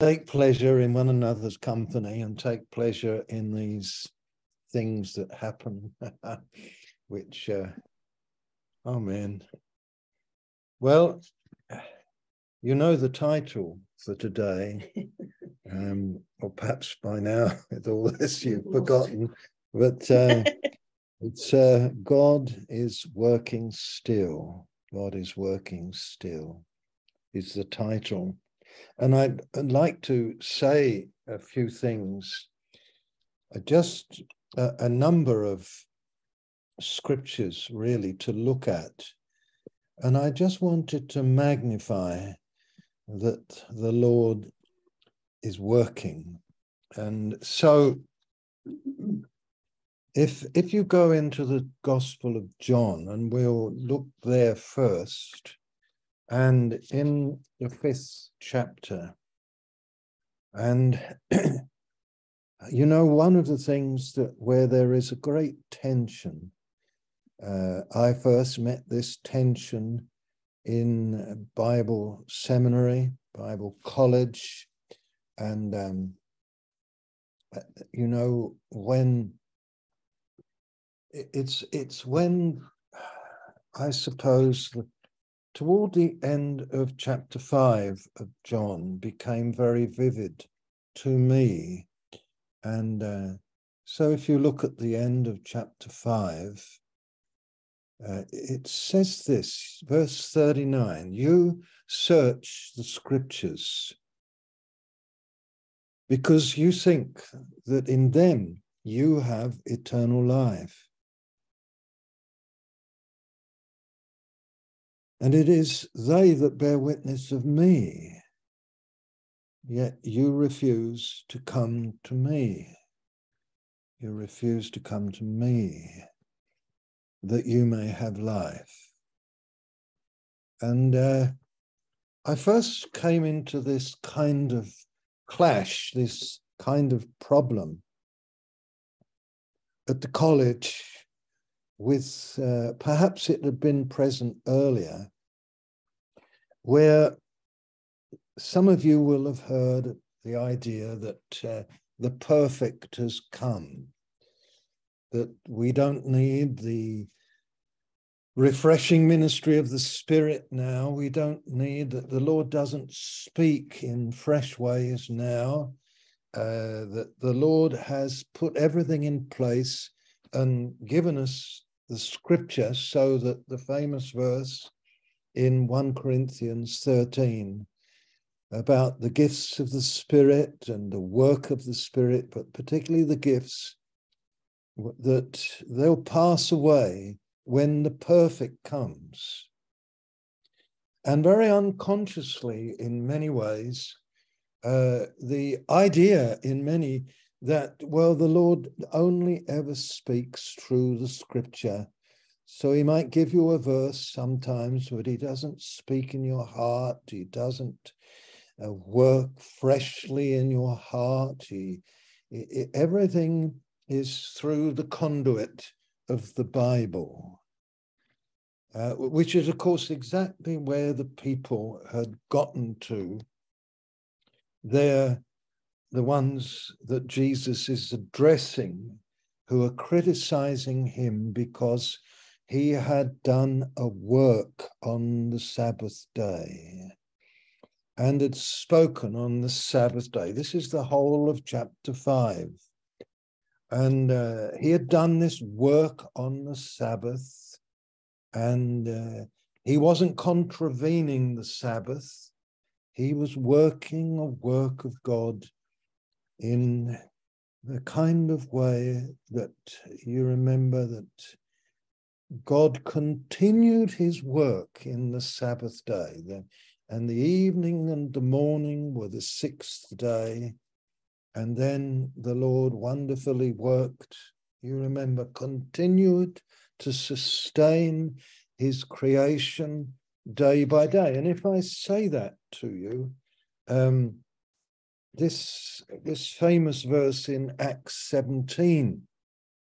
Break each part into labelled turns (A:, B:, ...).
A: take pleasure in one another's company and take pleasure in these things that happen, which, uh, oh man. Well, you know the title for today, um, or perhaps by now, with all this you've forgotten, but uh, it's uh, God is working still. God is working still, is the title. And I'd, like to say a few things, just a, a number of scriptures really to look at. And I just wanted to magnify that the Lord is working. And so if if you go into the Gospel of John, and we'll look there first, and in the fifth chapter, and you know, one of the things that where there is a great tension, uh, I first met this tension in Bible seminary, Bible college, and um, you know when it's it's when I suppose toward the end of chapter five of John became very vivid to me, and uh, so if you look at the end of chapter five, uh, it says this, verse 39 You search the scriptures because you think that in them you have eternal life. And it is they that bear witness of me, yet you refuse to come to me. You refuse to come to me that you may have life. And uh, I first came into this kind of clash, this kind of problem at the college with uh, perhaps it had been present earlier, where some of you will have heard the idea that uh, the perfect has come that we don't need the refreshing ministry of the Spirit now. We don't need that the Lord doesn't speak in fresh ways now. Uh, that the Lord has put everything in place and given us the scripture so that the famous verse in 1 Corinthians 13 about the gifts of the Spirit and the work of the Spirit, but particularly the gifts that they'll pass away when the perfect comes. And very unconsciously, in many ways, uh, the idea in many that, well, the Lord only ever speaks through the scripture. So he might give you a verse sometimes, but he doesn't speak in your heart. He doesn't uh, work freshly in your heart. He, he everything is through the conduit of the Bible, uh, which is, of course, exactly where the people had gotten to. They're the ones that Jesus is addressing who are criticizing him because he had done a work on the Sabbath day and had spoken on the Sabbath day. This is the whole of chapter 5. And uh, he had done this work on the Sabbath, and uh, he wasn't contravening the Sabbath. He was working a work of God in the kind of way that you remember that God continued his work in the Sabbath day. And the evening and the morning were the sixth day. And then the Lord wonderfully worked, you remember, continued to sustain his creation day by day. And if I say that to you, um, this, this famous verse in Acts 17,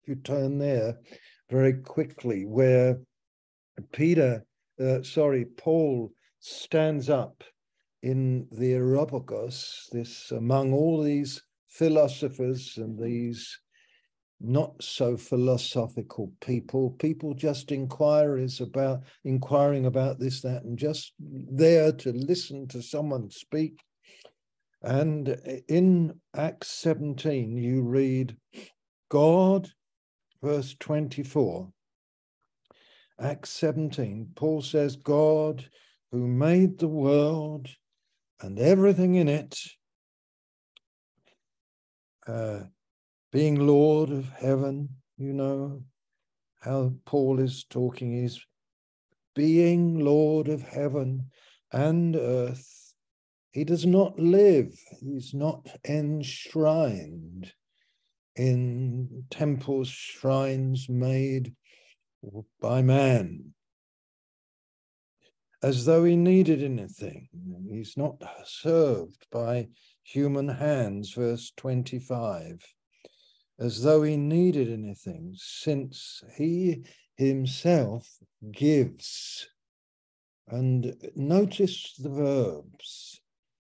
A: if you turn there very quickly, where Peter, uh, sorry, Paul stands up in the Areopagus, this among all these philosophers and these not so philosophical people, people just inquiries about inquiring about this, that, and just there to listen to someone speak. And in Acts 17, you read, God, verse 24. Acts 17, Paul says, God, who made the world and everything in it, uh, being Lord of heaven, you know how Paul is talking, is being Lord of heaven and earth. He does not live, he's not enshrined in temples, shrines made by man, as though he needed anything. He's not served by human hands, verse 25 as though he needed anything, since he himself gives. And notice the verbs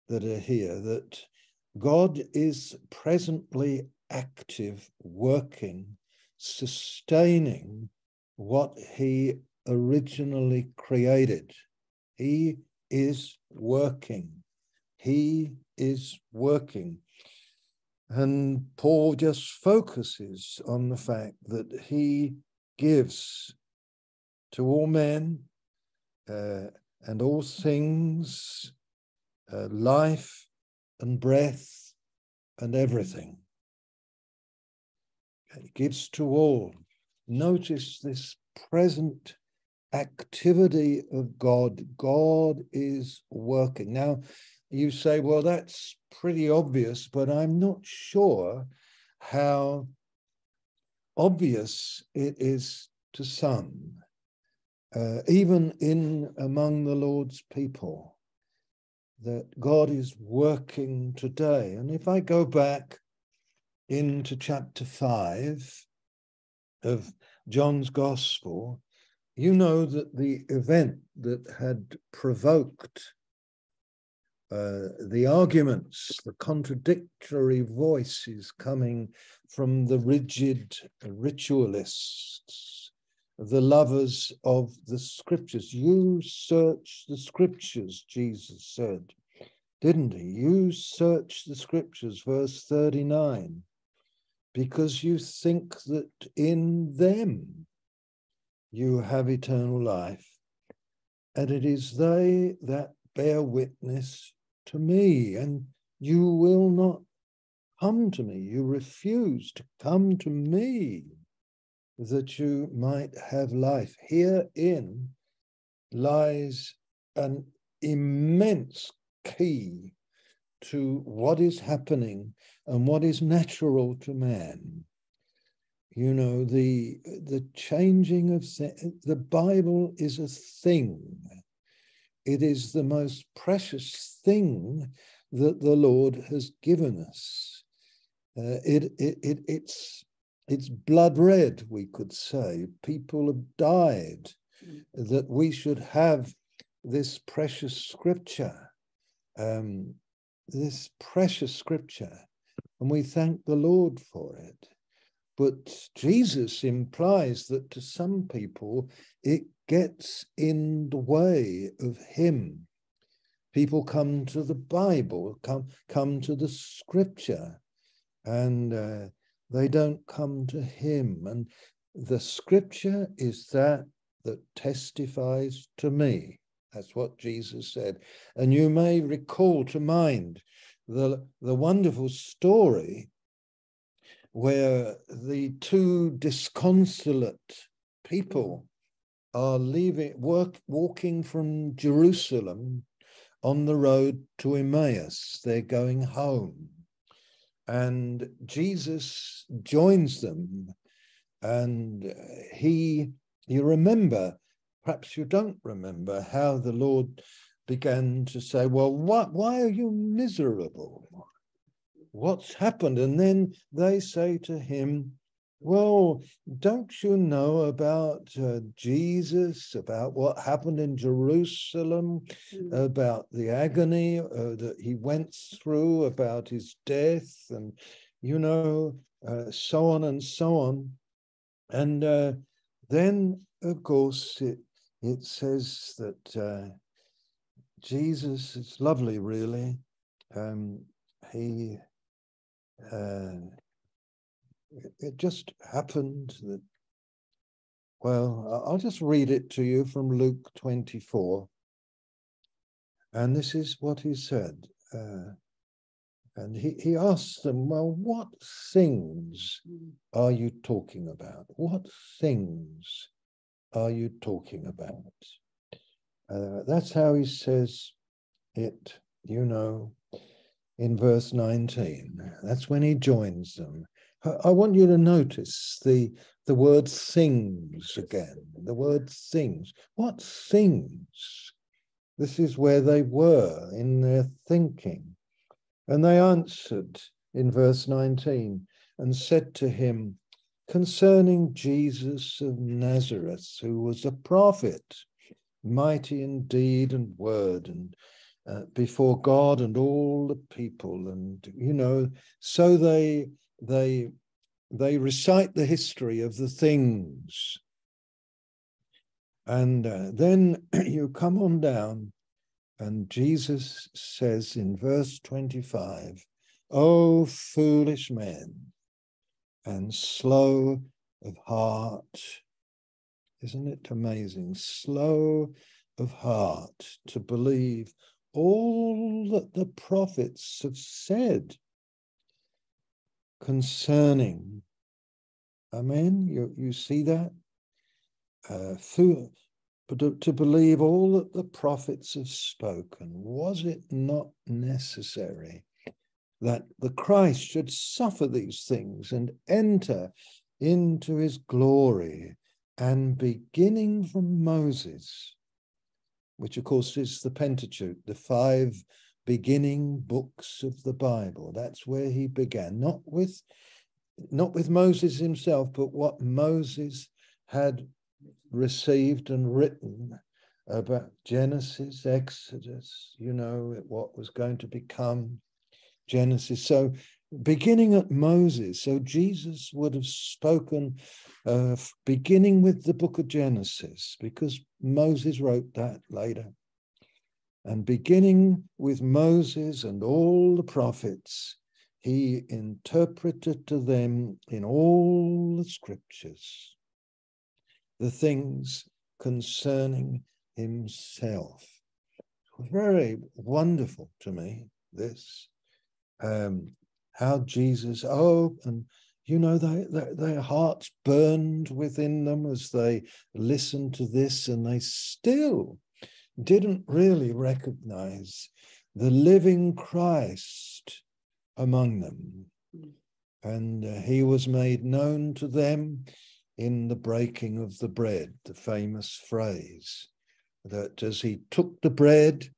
A: that are here that God is presently active, working, sustaining what he originally created. He is working. He is working. And Paul just focuses on the fact that he gives to all men uh, and all things uh, life and breath and everything. Gives to all. Notice this present activity of God. God is working. Now, you say, well, that's pretty obvious, but I'm not sure how obvious it is to some, uh, even in among the Lord's people, that God is working today. And if I go back into chapter five of John's Gospel, you know that the event that had provoked uh, the arguments, the contradictory voices coming from the rigid ritualists, the lovers of the scriptures. You search the scriptures, Jesus said, didn't he? You search the scriptures, verse 39, because you think that in them you have eternal life. And it is they that bear witness to me, and you will not come to me. You refuse to come to me that you might have life. Herein lies an immense key to what is happening and what is natural to man. You know, the the changing of the Bible is a thing it is the most precious thing that the Lord has given us. Uh, it, it, it, it's, it's blood red, we could say. People have died that we should have this precious scripture, um, this precious scripture, and we thank the Lord for it. But Jesus implies that to some people it gets in the way of him. People come to the Bible, come, come to the scripture, and uh, they don't come to him. And the scripture is that that testifies to me. That's what Jesus said. And you may recall to mind the, the wonderful story where the two disconsolate people are leaving work walking from Jerusalem on the road to Emmaus. They're going home. And Jesus joins them. And he, you remember, perhaps you don't remember, how the Lord began to say, Well, what, why are you miserable? What's happened? And then they say to him, well, don't you know about uh, Jesus, about what happened in Jerusalem, mm. about the agony uh, that he went through, about his death, and, you know, uh, so on and so on. And uh, then, of course, it, it says that uh, Jesus, it's lovely, really. Um, he uh, it just happened that, well, I'll just read it to you from Luke 24. And this is what he said. Uh, and he, he asked them, Well, what things are you talking about? What things are you talking about? Uh, that's how he says it, you know, in verse 19. That's when he joins them. I want you to notice the the word things again. The word things. What things? This is where they were in their thinking. And they answered in verse 19 and said to him concerning Jesus of Nazareth, who was a prophet, mighty in deed and word, and uh, before God and all the people. And, you know, so they they they recite the history of the things and uh, then you come on down and jesus says in verse 25 oh foolish men and slow of heart isn't it amazing slow of heart to believe all that the prophets have said concerning. Amen. You, you see that? Uh, but to, to believe all that the prophets have spoken, was it not necessary that the Christ should suffer these things and enter into his glory? And beginning from Moses, which of course is the Pentateuch, the five beginning books of the Bible. That's where he began, not with not with Moses himself, but what Moses had received and written about Genesis, Exodus, you know, what was going to become Genesis. So beginning at Moses, so Jesus would have spoken uh, beginning with the book of Genesis, because Moses wrote that later. And beginning with Moses and all the prophets, he interpreted to them in all the scriptures the things concerning himself. Very wonderful to me, this. Um, how Jesus, oh, and you know, they, they, their hearts burned within them as they listened to this, and they still didn't really recognize the living Christ among them. And uh, he was made known to them in the breaking of the bread, the famous phrase that as he took the bread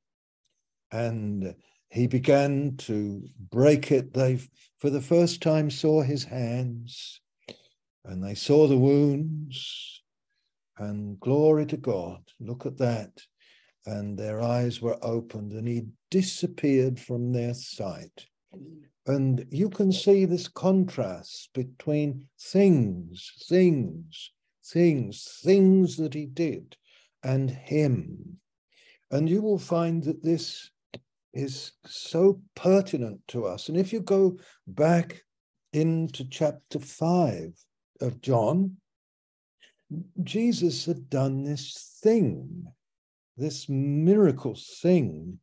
A: and he began to break it, they for the first time saw his hands and they saw the wounds. And glory to God, look at that and their eyes were opened and he disappeared from their sight. And you can see this contrast between things, things, things, things that he did and him. And you will find that this is so pertinent to us. And if you go back into chapter 5 of John, Jesus had done this thing this miracle thing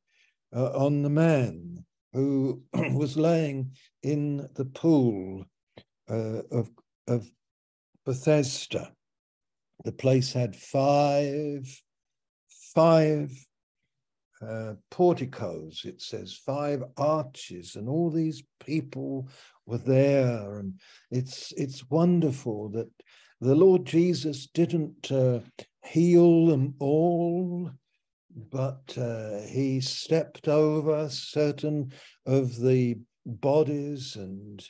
A: uh, on the man who was laying in the pool uh, of, of Bethesda. The place had five, five uh, porticos, it says, five arches, and all these people were there. And it's it's wonderful that the Lord Jesus didn't uh, heal them all but uh, he stepped over certain of the bodies and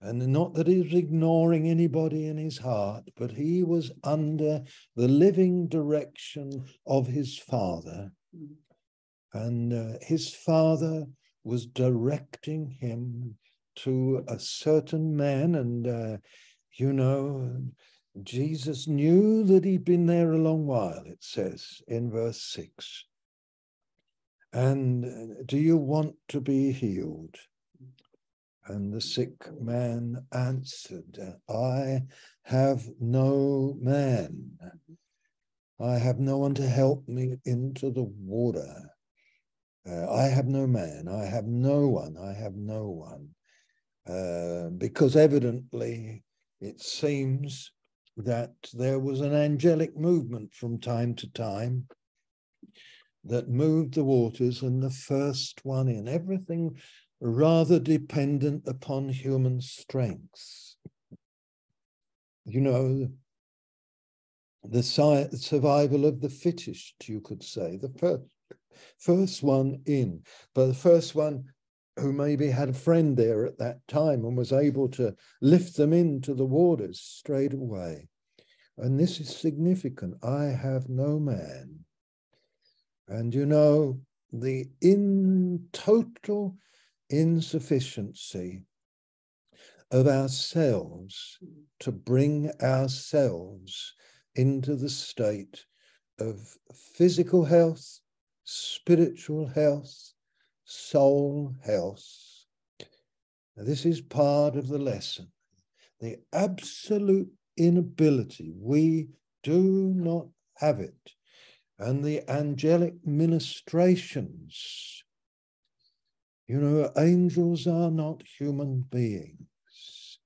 A: And not that he was ignoring anybody in his heart, but he was under the living direction of his father. And uh, his father was directing him to a certain man. And, uh, you know, Jesus knew that he'd been there a long while, it says in verse 6. And uh, do you want to be healed? And the sick man answered, I have no man. I have no one to help me into the water. Uh, I have no man. I have no one. I have no one. Uh, because evidently it seems that there was an angelic movement from time to time that moved the waters, and the first one in. Everything rather dependent upon human strength. You know, the survival of the fittest, you could say, the first, first one in, but the first one who maybe had a friend there at that time and was able to lift them into the waters straight away. And this is significant. I have no man. And you know, the in total insufficiency of ourselves to bring ourselves into the state of physical health, spiritual health, soul health. Now, this is part of the lesson. The absolute inability, we do not have it. And the angelic ministrations you know, angels are not human beings.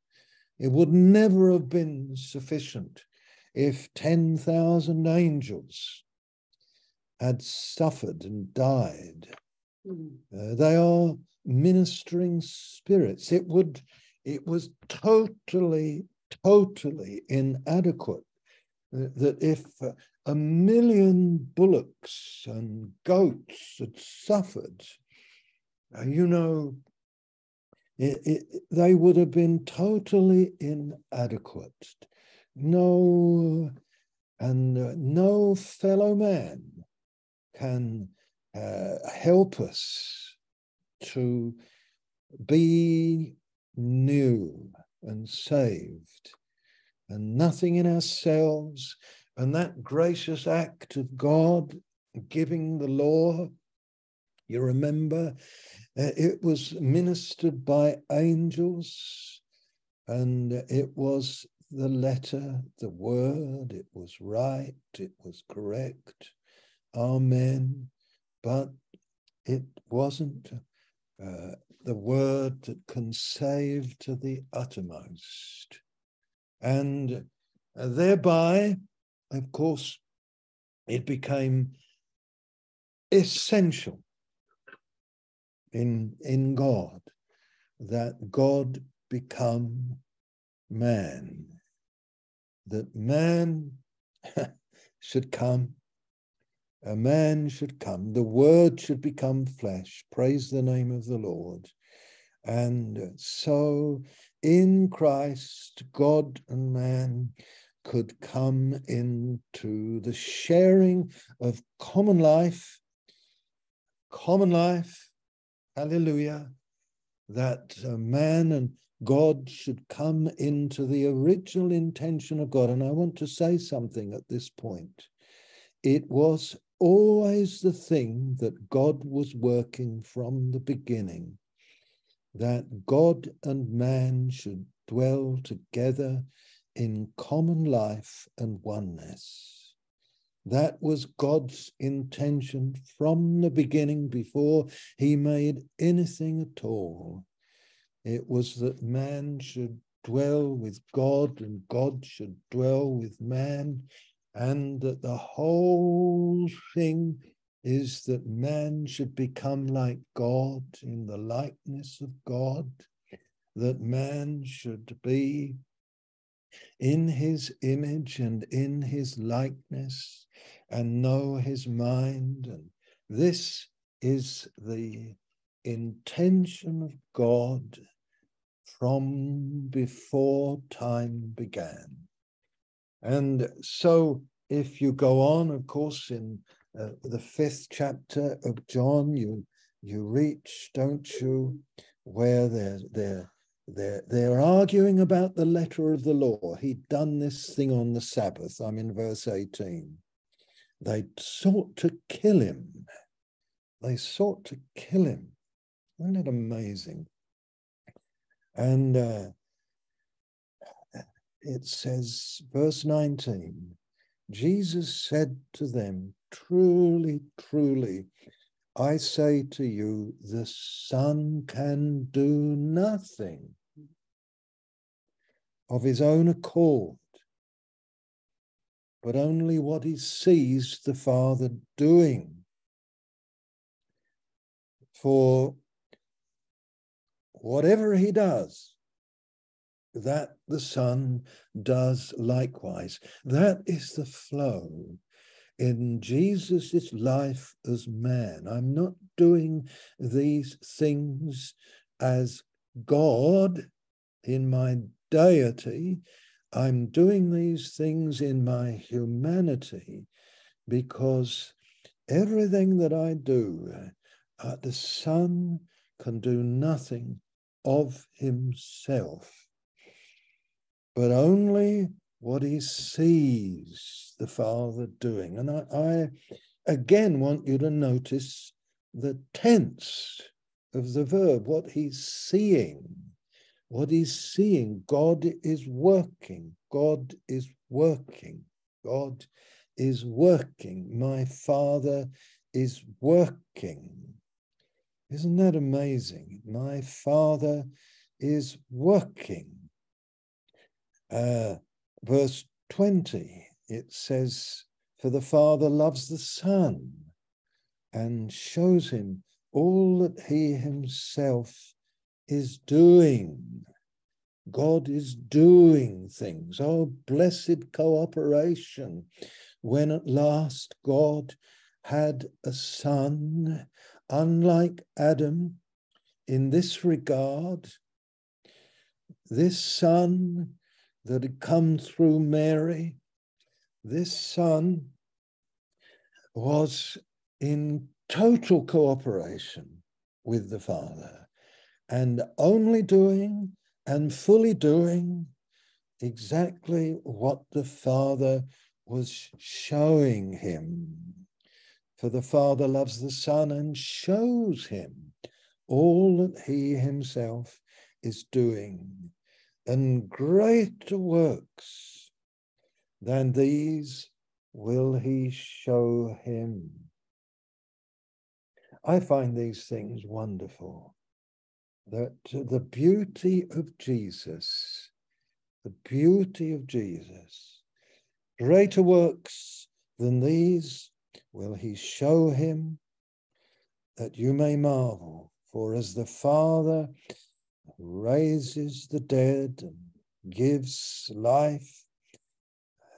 A: It would never have been sufficient if 10,000 angels had suffered and died. Mm. Uh, they are ministering spirits. It would, it was totally, totally inadequate uh, that if uh, a million bullocks and goats had suffered, you know, it, it, they would have been totally inadequate. No, and uh, no fellow man can uh, help us to be new and saved, and nothing in ourselves. And that gracious act of God giving the law you remember, uh, it was ministered by angels, and it was the letter, the word, it was right, it was correct. Amen. But it wasn't uh, the word that can save to the uttermost. And uh, thereby, of course, it became essential in, in God, that God become man, that man should come, a man should come, the word should become flesh. Praise the name of the Lord. And so in Christ, God and man could come into the sharing of common life, common life hallelujah, that man and God should come into the original intention of God. And I want to say something at this point. It was always the thing that God was working from the beginning, that God and man should dwell together in common life and oneness. That was God's intention from the beginning before he made anything at all. It was that man should dwell with God and God should dwell with man, and that the whole thing is that man should become like God in the likeness of God, that man should be in his image and in his likeness and know his mind. And this is the intention of God from before time began. And so, if you go on, of course, in uh, the fifth chapter of John, you you reach, don't you, where they're they're they're they're arguing about the letter of the law. He'd done this thing on the Sabbath. I'm in verse 18. They sought to kill him. They sought to kill him. Isn't it amazing? And uh, it says, verse 19, Jesus said to them, Truly, truly, I say to you, the Son can do nothing of his own accord, but only what he sees the Father doing. For whatever he does, that the Son does likewise. That is the flow in Jesus' life as man. I'm not doing these things as God in my deity. I'm doing these things in my humanity because everything that I do, uh, the Son can do nothing of himself, but only what he sees the Father doing. And I, I again want you to notice the tense of the verb, what he's seeing. What he's seeing, God is working. God is working. God is working. My Father is working. Isn't that amazing? My Father is working. Uh, verse 20, it says, For the Father loves the Son and shows him all that he himself is doing. God is doing things. Oh, blessed cooperation when at last God had a son, unlike Adam in this regard. This son that had come through Mary, this son was in total cooperation with the Father and only doing and fully doing exactly what the Father was showing him. For the Father loves the Son and shows him all that he himself is doing and greater works than these will he show him. I find these things wonderful. That the beauty of Jesus, the beauty of Jesus, greater works than these will he show him, that you may marvel. For as the Father raises the dead and gives life,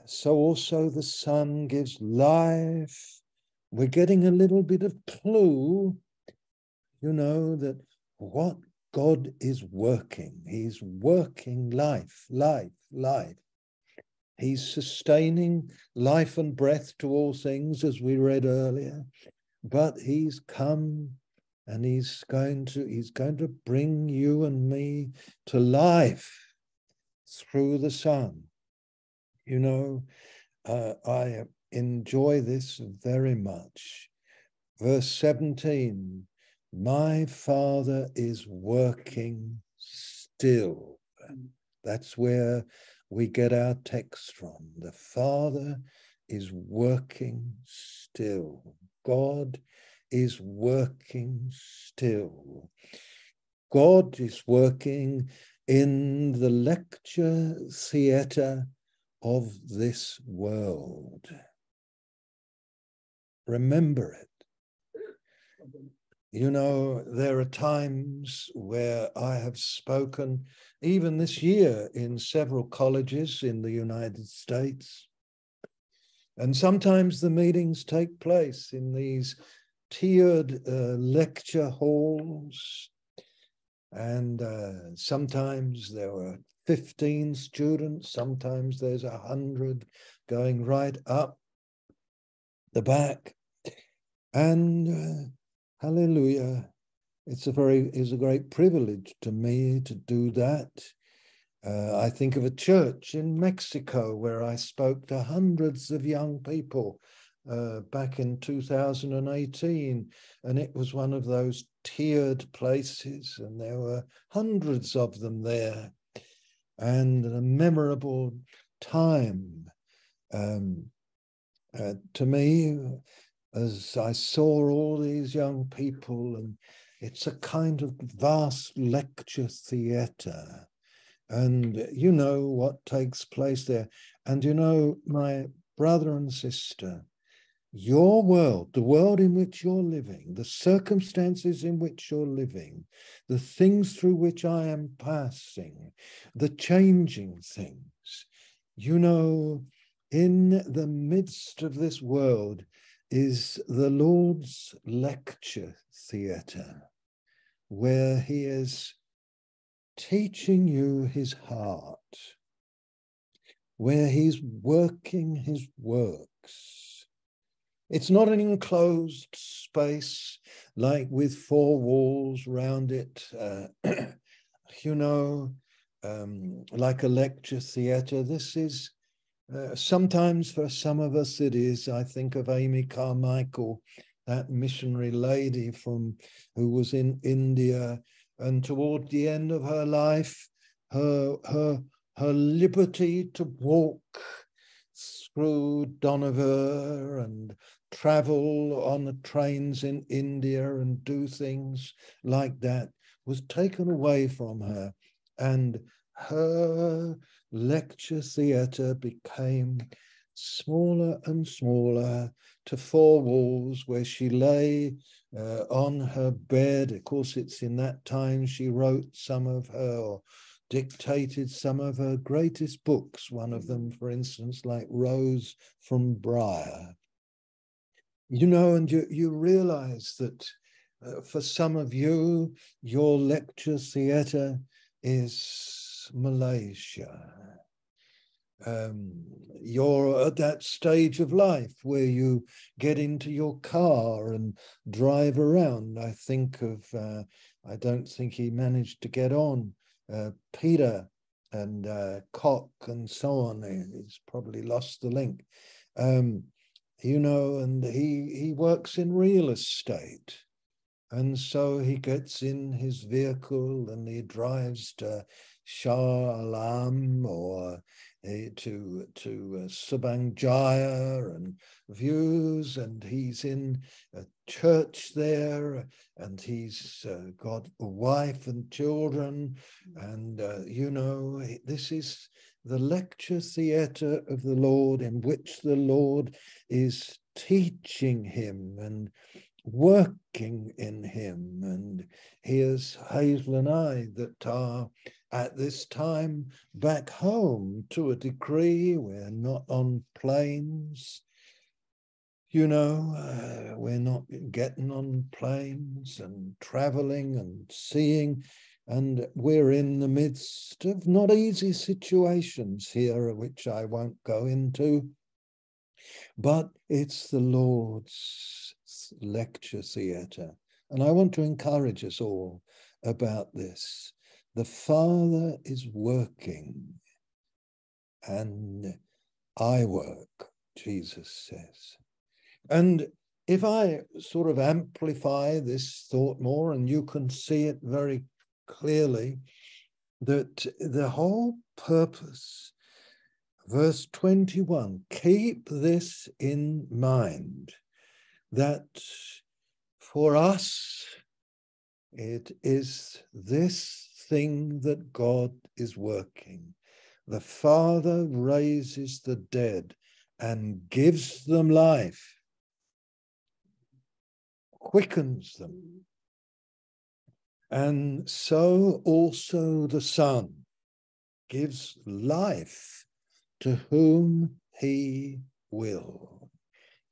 A: so also the Son gives life. We're getting a little bit of clue, you know, that what God is working. He's working life, life, life. He's sustaining life and breath to all things, as we read earlier, but he's come and he's going to he's going to bring you and me to life through the son you know uh, i enjoy this very much. Verse 17 my father is working still. That's where we get our text from. The father is working still. God is working still. God is working in the lecture theatre of this world. Remember it. You know, there are times where I have spoken, even this year, in several colleges in the United States. And sometimes the meetings take place in these tiered uh, lecture halls. And uh, sometimes there were 15 students, sometimes there's a hundred going right up the back. And uh, hallelujah, it's a very is a great privilege to me to do that. Uh, I think of a church in Mexico where I spoke to hundreds of young people uh, back in 2018, and it was one of those tiered places, and there were hundreds of them there, and a memorable time um, uh, to me as I saw all these young people, and it's a kind of vast lecture theatre. And you know what takes place there. And you know, my brother and sister, your world, the world in which you're living, the circumstances in which you're living, the things through which I am passing, the changing things, you know, in the midst of this world is the Lord's lecture theatre, where he is teaching you his heart, where he's working his works. It's not an enclosed space like with four walls round it, uh, you know, um, like a lecture theatre. This is uh, sometimes for some of us it is. I think of Amy Carmichael, that missionary lady from who was in India, and toward the end of her life, her her her liberty to walk through Dohnavur and travel on the trains in India and do things like that was taken away from her. And her lecture theatre became smaller and smaller to four walls where she lay uh, on her bed. Of course, it's in that time she wrote some of her or dictated some of her greatest books, one of them, for instance, like Rose from Briar. You know, and you, you realize that uh, for some of you, your lecture theatre is Malaysia. Um, you're at that stage of life where you get into your car and drive around. I think of, uh, I don't think he managed to get on, uh, Peter and uh, Cock and so on. He's probably lost the link. Um, you know, and he, he works in real estate. And so he gets in his vehicle and he drives to Shah Alam or uh, to to uh, Subang Jaya and views, and he's in a church there, and he's uh, got a wife and children, and uh, you know this is the lecture theatre of the Lord in which the Lord is teaching him and working in him. And here's Hazel and I that are at this time back home to a degree. We're not on planes. You know, uh, we're not getting on planes and traveling and seeing, and we're in the midst of not easy situations here, which I won't go into. But it's the Lord's lecture theatre. And I want to encourage us all about this. The Father is working, and I work, Jesus says. And if I sort of amplify this thought more, and you can see it very clearly, that the whole purpose, verse 21, keep this in mind that for us, it is this thing that God is working. The Father raises the dead and gives them life, quickens them. And so also the Son gives life to whom he will.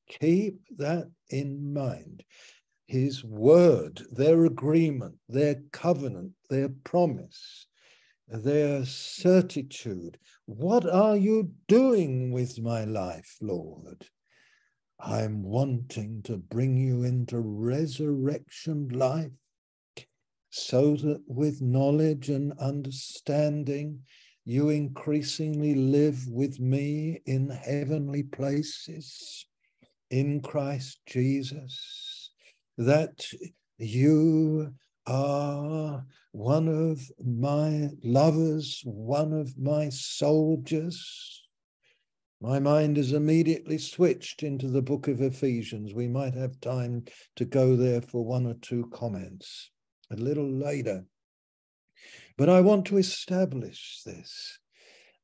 A: Keep that in mind. his word, their agreement, their covenant, their promise, their certitude. What are you doing with my life, Lord? I'm wanting to bring you into resurrection life so that with knowledge and understanding, you increasingly live with me in heavenly places in Christ Jesus, that you are one of my lovers, one of my soldiers. My mind is immediately switched into the book of Ephesians. We might have time to go there for one or two comments a little later. But I want to establish this.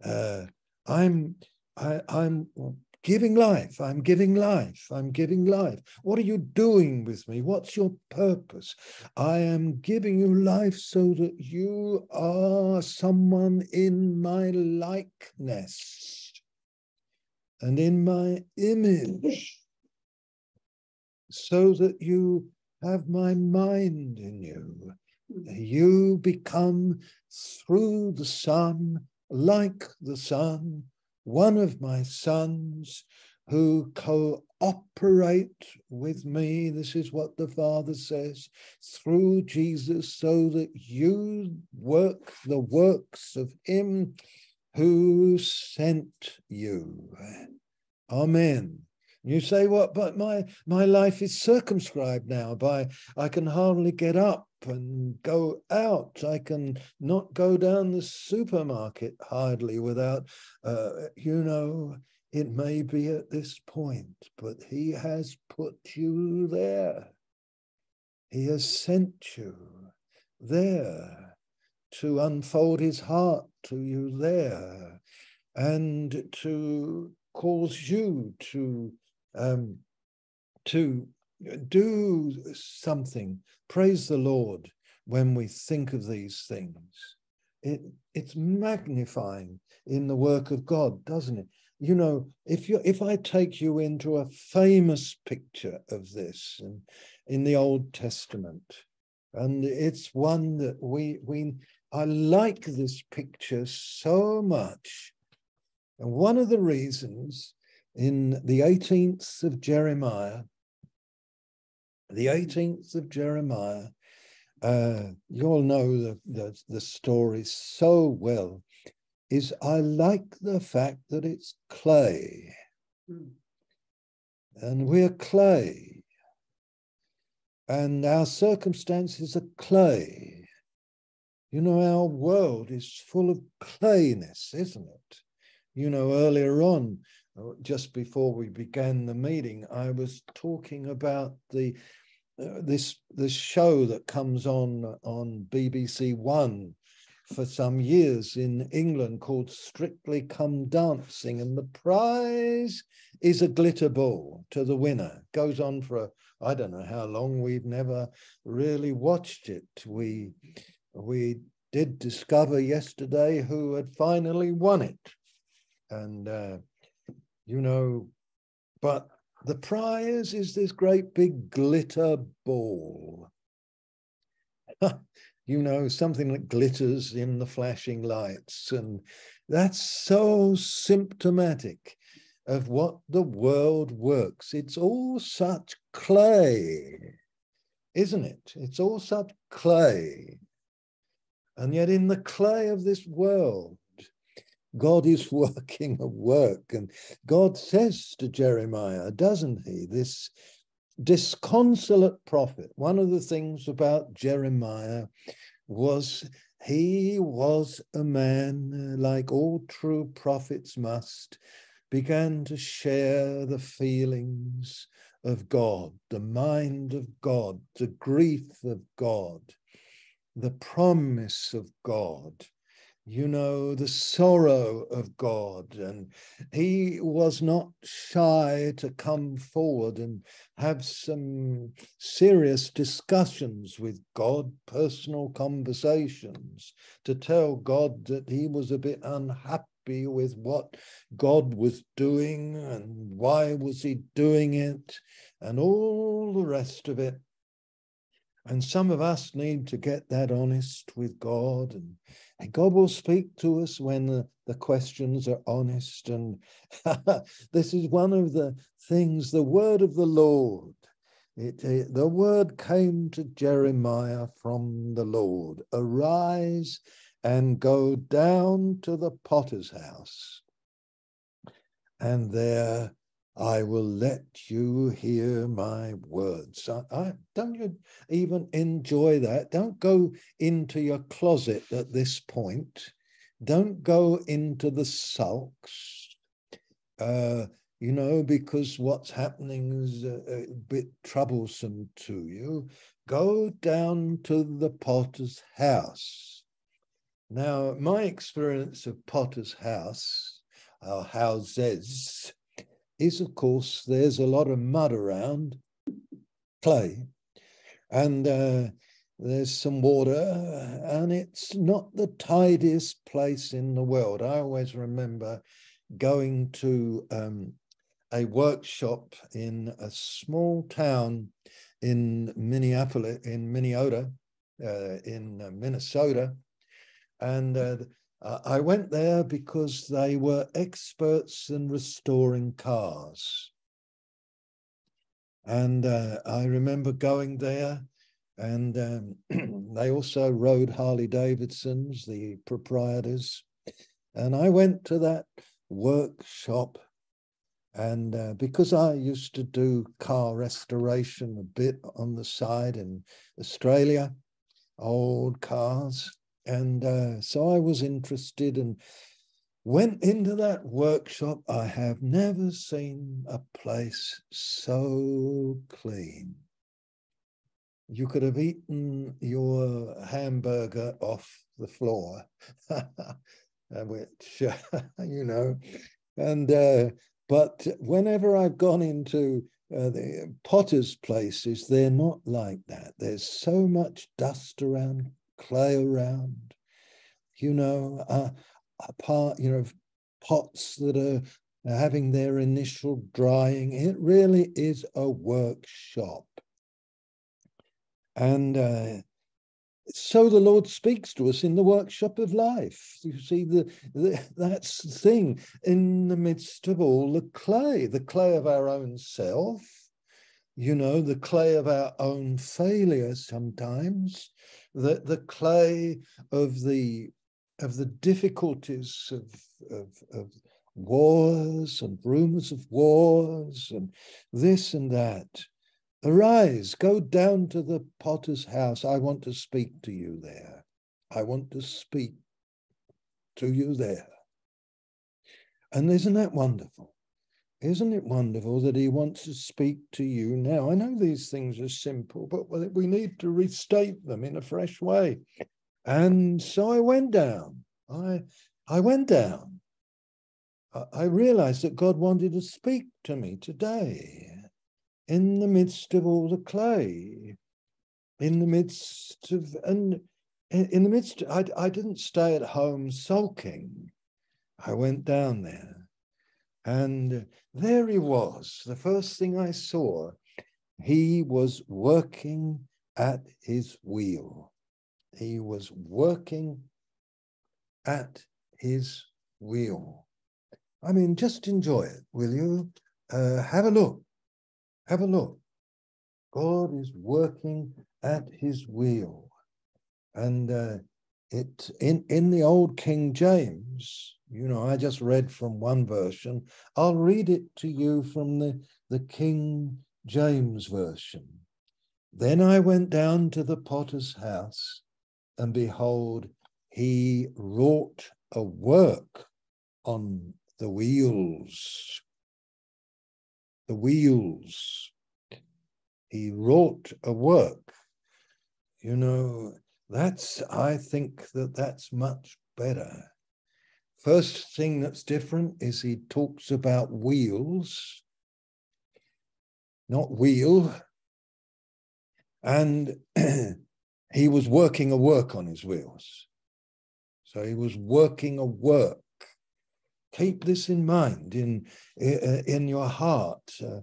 A: Uh, I'm I, I'm giving life. I'm giving life. I'm giving life. What are you doing with me? What's your purpose? I am giving you life so that you are someone in my likeness and in my image, so that you have my mind in you. Hmm. You become through the Son, like the Son, one of my sons who cooperate with me. This is what the Father says through Jesus, so that you work the works of Him who sent you. Amen. You say, what? But my my life is circumscribed now by I can hardly get up and go out. I can not go down the supermarket hardly without, uh, you know, it may be at this point, but he has put you there. He has sent you there to unfold his heart to you there and to cause you to um, to do something. Praise the Lord when we think of these things. It, it's magnifying in the work of God, doesn't it? You know, if you if I take you into a famous picture of this in, in the Old Testament, and it's one that we we I like this picture so much. And one of the reasons in the 18th of Jeremiah, the 18th of Jeremiah, uh, you all know the, the, the story so well, is I like the fact that it's clay. Mm. And we're clay. And our circumstances are clay. You know, our world is full of clayness, isn't it? You know, earlier on, just before we began the meeting, I was talking about the uh, this this show that comes on on BBC One for some years in England called Strictly Come Dancing, and the prize is a glitter ball to the winner. Goes on for I don't know how long. We've never really watched it. We we did discover yesterday who had finally won it, and. Uh, you know, but the prize is this great big glitter ball. you know, something that glitters in the flashing lights. And that's so symptomatic of what the world works. It's all such clay, isn't it? It's all such clay. And yet, in the clay of this world, God is working a work. And God says to Jeremiah, doesn't he, this disconsolate prophet, one of the things about Jeremiah was he was a man, uh, like all true prophets must, began to share the feelings of God, the mind of God, the grief of God, the promise of God you know, the sorrow of God. And he was not shy to come forward and have some serious discussions with God, personal conversations, to tell God that he was a bit unhappy with what God was doing and why was he doing it and all the rest of it. And some of us need to get that honest with God, and, and God will speak to us when the, the questions are honest. And this is one of the things, the word of the Lord. It, it, the word came to Jeremiah from the Lord Arise and go down to the potter's house, and there I will let you hear my words. I, I, don't you even enjoy that? Don't go into your closet at this point. Don't go into the sulks, uh, you know, because what's happening is a, a bit troublesome to you. Go down to the potter's house. Now, my experience of potter's house, our houses, is, of course, there's a lot of mud around, clay, and uh, there's some water, and it's not the tidiest place in the world. I always remember going to um, a workshop in a small town in Minneapolis, in Minnesota, uh, in uh, Minnesota, and uh, uh, I went there because they were experts in restoring cars. And uh, I remember going there, and um, they also rode Harley Davidsons, the proprietors. And I went to that workshop, and uh, because I used to do car restoration a bit on the side in Australia, old cars, and uh, so I was interested and went into that workshop. I have never seen a place so clean. You could have eaten your hamburger off the floor, which, you know, and, uh, but whenever I've gone into uh, the potter's places, they're not like that. There's so much dust around, clay around, you know, uh, a part, you know, pots that are having their initial drying. It really is a workshop. And uh, so the Lord speaks to us in the workshop of life. You see, the, the, that's the thing in the midst of all the clay, the clay of our own self, you know, the clay of our own failure sometimes, the, the clay of the of the difficulties of, of, of wars and rumors of wars and this and that. Arise, go down to the potter's house. I want to speak to you there. I want to speak to you there. And isn't that wonderful? Isn't it wonderful that he wants to speak to you now? I know these things are simple, but we need to restate them in a fresh way. And so I went down. I I went down. I realized that God wanted to speak to me today in the midst of all the clay, in the midst of, and in the midst, I, I didn't stay at home sulking. I went down there and there he was. The first thing I saw, he was working at his wheel. He was working at his wheel. I mean, just enjoy it, will you? Uh, have a look. Have a look. God is working at his wheel. And uh, it in, in the old King James, you know, I just read from one version. I'll read it to you from the, the King James version. Then I went down to the potter's house, and behold, he wrought a work on the wheels. The wheels. He wrought a work. You know, that's, I think that that's much better First thing that's different is he talks about wheels, not wheel. And he was working a work on his wheels. So he was working a work. Keep this in mind in, in your heart. Uh,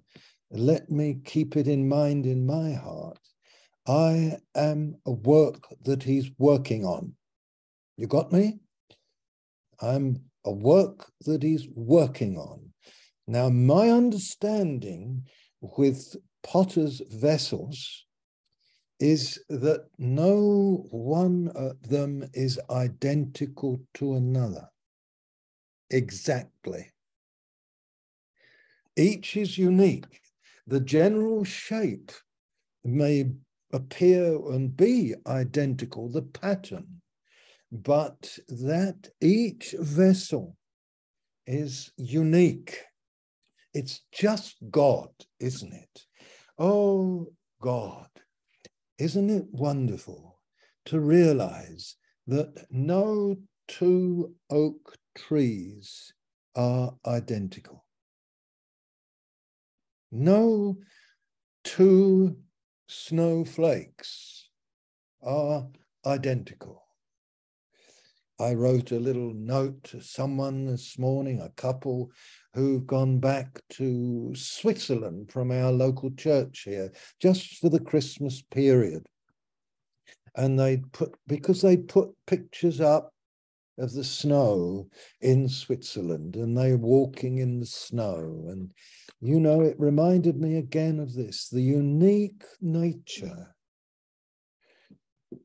A: let me keep it in mind in my heart. I am a work that he's working on. You got me? I'm a work that he's working on. Now, my understanding with potter's vessels is that no one of them is identical to another. Exactly. Each is unique. The general shape may appear and be identical, the pattern, but that each vessel is unique. It's just God, isn't it? Oh, God, isn't it wonderful to realize that no two oak trees are identical? No two snowflakes are identical. I wrote a little note to someone this morning, a couple who've gone back to Switzerland from our local church here just for the Christmas period. And they put, because they put pictures up of the snow in Switzerland and they walking in the snow. And, you know, it reminded me again of this the unique nature,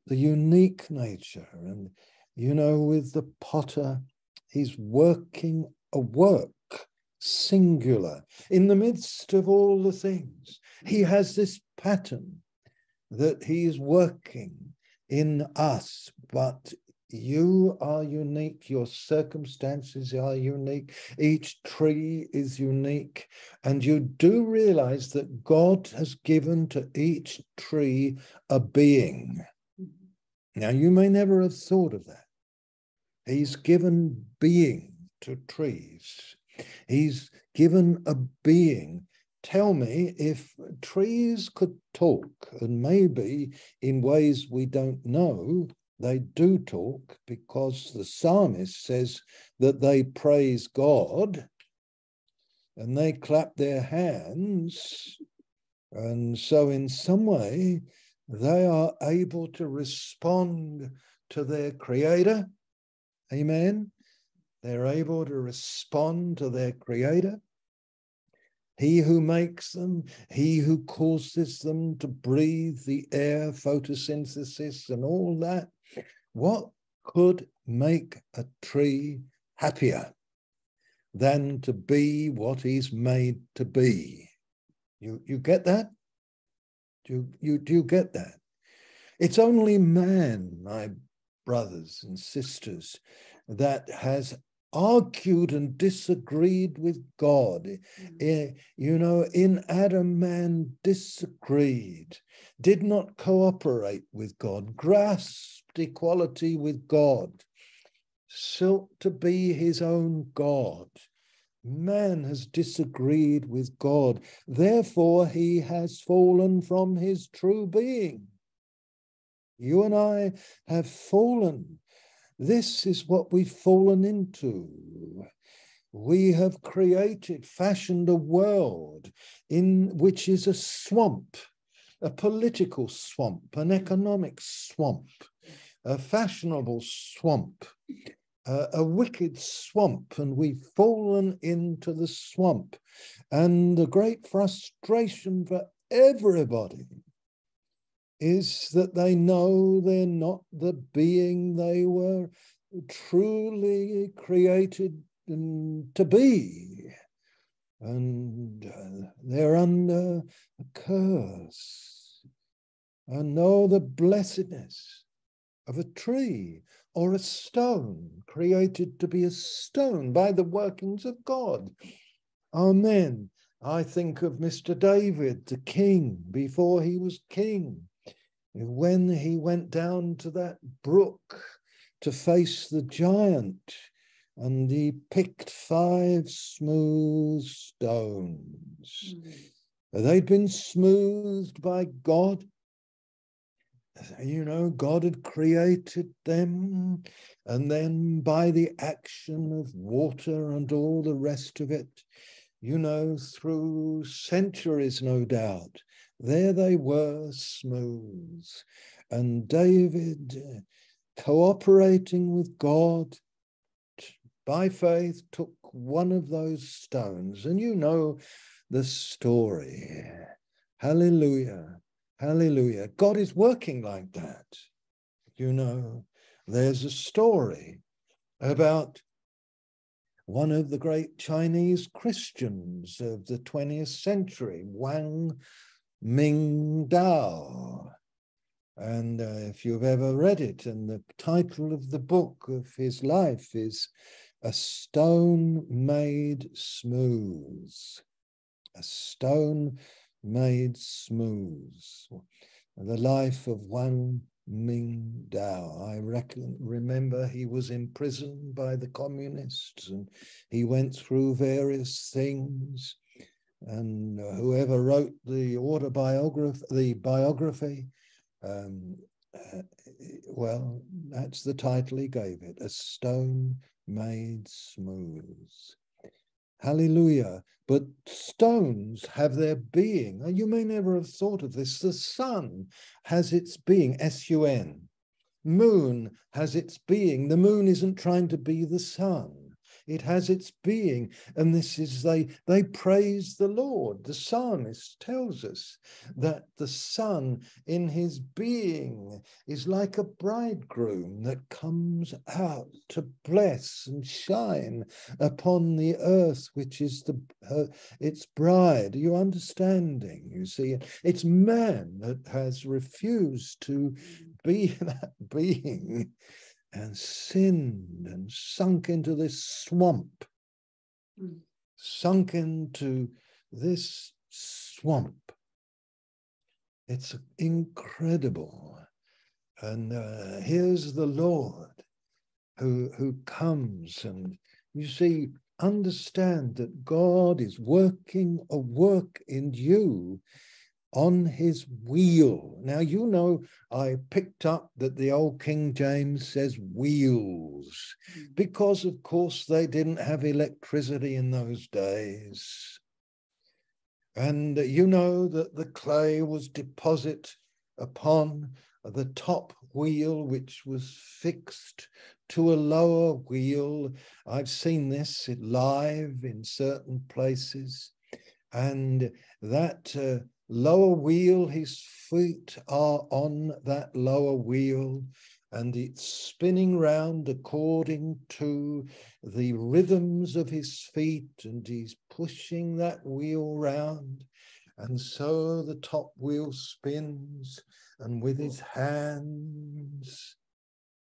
A: the unique nature. And, you know, with the potter, he's working a work singular in the midst of all the things. He has this pattern that he is working in us, but you are unique, your circumstances are unique, each tree is unique, and you do realize that God has given to each tree a being. Now, you may never have thought of that. He's given being to trees, He's given a being. Tell me if trees could talk, and maybe in ways we don't know, they do talk because the psalmist says that they praise God and they clap their hands. And so, in some way, they are able to respond to their creator. Amen. They're able to respond to their creator. He who makes them, he who causes them to breathe the air, photosynthesis, and all that. What could make a tree happier than to be what he's made to be? You, you get that? Do you, you, do you get that? It's only man, my brothers and sisters, that has argued and disagreed with God. Mm. You know, in Adam, man disagreed, did not cooperate with God, grasped equality with God, sought to be his own God. Man has disagreed with God. Therefore, he has fallen from his true being. You and I have fallen this is what we've fallen into. We have created, fashioned a world in which is a swamp, a political swamp, an economic swamp, a fashionable swamp, uh, a wicked swamp, and we've fallen into the swamp. And the great frustration for everybody is that they know they're not the being they were truly created to be. And uh, they're under a curse. And know the blessedness of a tree or a stone created to be a stone by the workings of God. Amen. I think of Mr. David, the king, before he was king when he went down to that brook to face the giant and he picked five smooth stones. Mm. They'd been smoothed by God. You know, God had created them, and then by the action of water and all the rest of it, you know, through centuries, no doubt, there they were, smooth. And David, uh, cooperating with God by faith, took one of those stones. And you know the story. Hallelujah. Hallelujah. God is working like that. You know, there's a story about one of the great Chinese Christians of the 20th century, Wang Mingdao. And uh, if you've ever read it, and the title of the book of his life is A Stone Made Smooth. A Stone Made Smooth. The life of Wang Ming Dao. I reckon, remember he was imprisoned by the communists and he went through various things. And whoever wrote the autobiography, the biography, um, uh, well, that's the title he gave it A Stone Made Smooth. Hallelujah. But stones have their being. You may never have thought of this. The sun has its being, S U N. Moon has its being. The moon isn't trying to be the sun. It has its being. And this is they they praise the Lord. The psalmist tells us that the sun in his being is like a bridegroom that comes out to bless and shine upon the earth, which is the its bride. Are you understanding? You see, it's man that has refused to be that being and sinned and sunk into this swamp, mm. sunk into this swamp. It's incredible. And uh, here's the Lord who, who comes and you see, understand that God is working a work in you on his wheel. Now, you know, I picked up that the old King James says wheels hmm. because, of course, they didn't have electricity in those days. And you know that the clay was deposited upon the top wheel, which was fixed to a lower wheel. I've seen this live in certain places. And that uh, lower wheel, his feet are on that lower wheel, and it's spinning round according to the rhythms of his feet, and he's pushing that wheel round. And so the top wheel spins, and with his hands,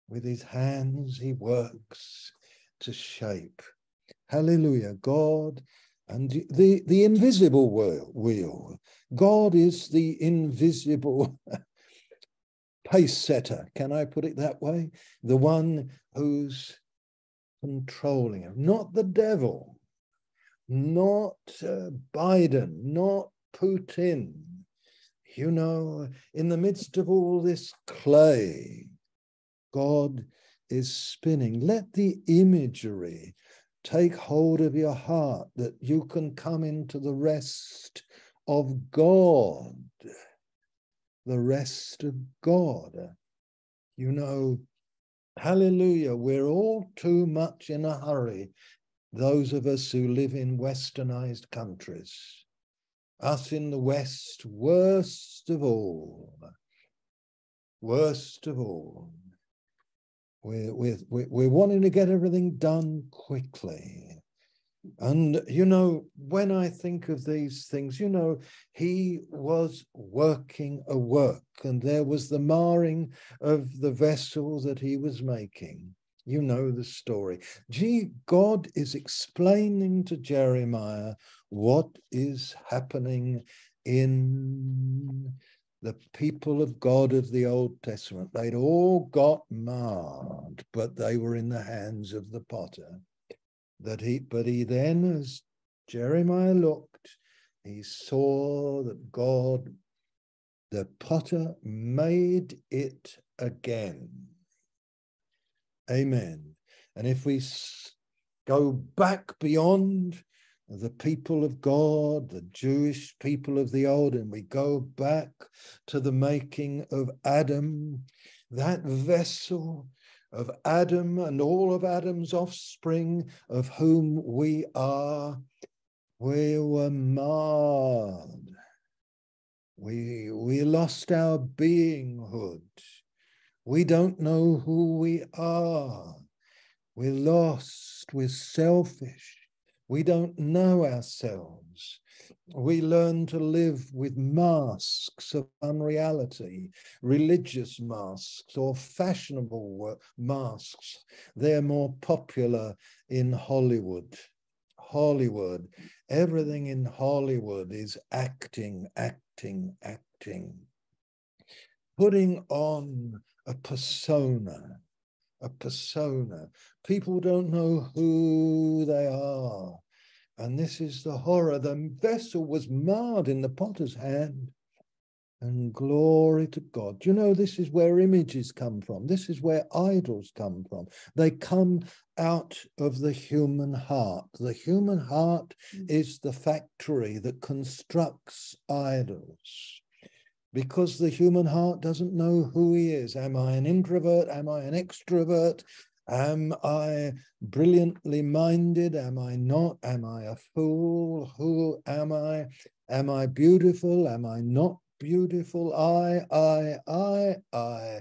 A: with his hands, he works to shape. Hallelujah. God and the, the invisible wheel. God is the invisible pace setter. Can I put it that way? The one who's controlling it, not the devil, not uh, Biden, not Putin. You know, in the midst of all this clay, God is spinning. Let the imagery take hold of your heart that you can come into the rest of God. The rest of God. You know, hallelujah, we're all too much in a hurry, those of us who live in westernized countries. Us in the West, worst of all. Worst of all. We're, we're, we're wanting to get everything done quickly. And, you know, when I think of these things, you know, he was working a work and there was the marring of the vessel that he was making. You know the story. Gee, God is explaining to Jeremiah what is happening in the people of God of the Old Testament, they'd all got marred, but they were in the hands of the potter. That he, but he then, as Jeremiah looked, he saw that God, the potter, made it again. Amen. And if we go back beyond the people of God, the Jewish people of the old, and we go back to the making of Adam, that vessel of Adam and all of Adam's offspring, of whom we are, we were marred. We, we lost our beinghood. We don't know who we are. We're lost. We're selfish. We don't know ourselves. We learn to live with masks of unreality, religious masks or fashionable masks. They're more popular in Hollywood. Hollywood, everything in Hollywood is acting, acting, acting. Putting on a persona, a persona. People don't know who they are. And this is the horror. The vessel was marred in the potter's hand. And glory to God. You know, this is where images come from. This is where idols come from. They come out of the human heart. The human heart mm. is the factory that constructs idols because the human heart doesn't know who he is. Am I an introvert? Am I an extrovert? Am I brilliantly minded? Am I not? Am I a fool? Who am I? Am I beautiful? Am I not beautiful? I, I, I, I.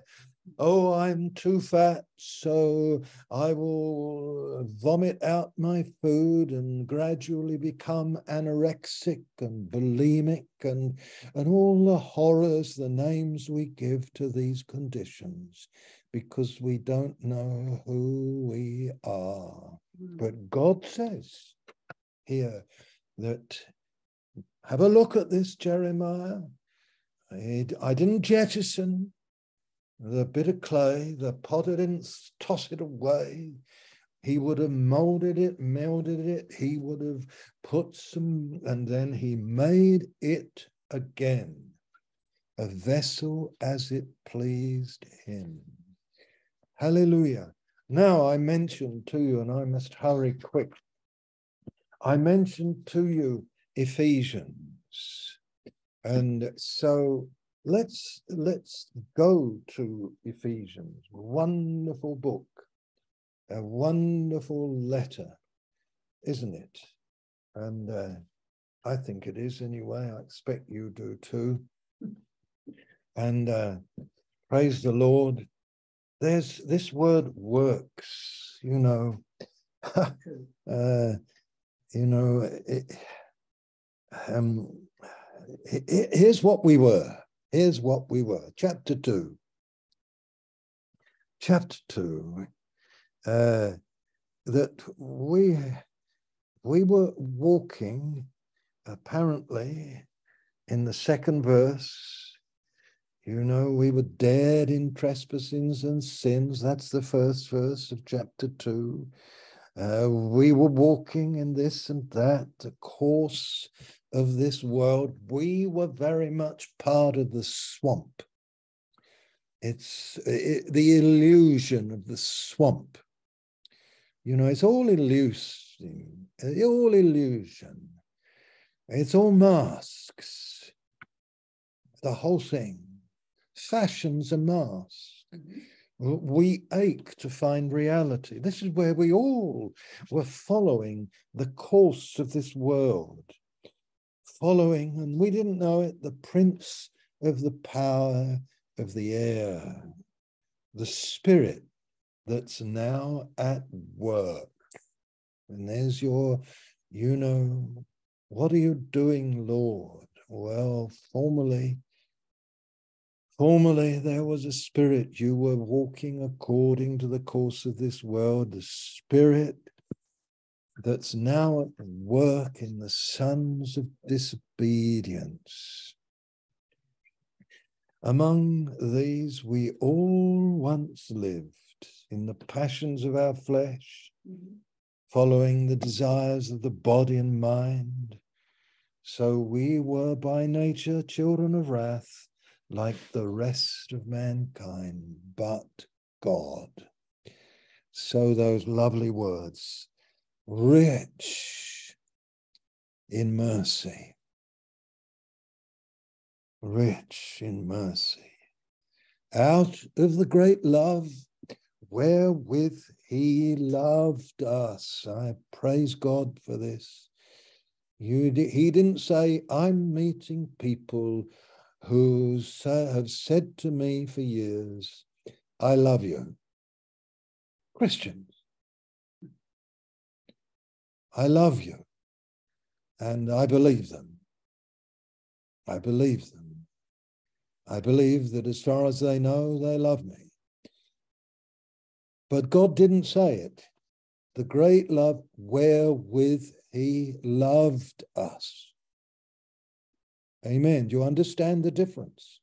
A: Oh, I'm too fat, so I will vomit out my food and gradually become anorexic and bulimic and, and all the horrors, the names we give to these conditions because we don't know who we are. Mm. But God says here that have a look at this, Jeremiah. I didn't jettison the bit of clay, the potter didn't toss it away. He would have molded it, melded it. He would have put some, and then he made it again, a vessel as it pleased him. Hallelujah. Now I mentioned to you, and I must hurry quick. I mentioned to you Ephesians. And so let's let's go to Ephesians. Wonderful book, a wonderful letter, isn't it? And uh, I think it is anyway. I expect you do too. And uh, praise the Lord there's this word works, you know. uh, you know, it, um, here's what we were. Here's what we were. Chapter two. Chapter two. Uh, that we we were walking apparently in the second verse you know, we were dead in trespassings and sins. That's the first verse of chapter two. Uh, we were walking in this and that, the course of this world. We were very much part of the swamp. It's it, the illusion of the swamp. You know, it's all illusion, all illusion. It's all masks. The whole thing fashions a mask. Mm-hmm. We ache to find reality. This is where we all were following the course of this world, following, and we didn't know it, the prince of the power of the air, the spirit that's now at work. And there's your, you know, what are you doing, Lord? Well, formerly Formerly there was a spirit, you were walking according to the course of this world, the spirit that's now at work in the sons of disobedience. Among these, we all once lived in the passions of our flesh, following the desires of the body and mind. So we were by nature children of wrath like the rest of mankind, but God. So those lovely words, rich in mercy. Rich in mercy. Out of the great love wherewith he loved us. I praise God for this. You, he didn't say, I'm meeting people who have said to me for years, I love you. Christians. I love you. And I believe them. I believe them. I believe that as far as they know, they love me. But God didn't say it. The great love wherewith he loved us. Amen. Do you understand the difference?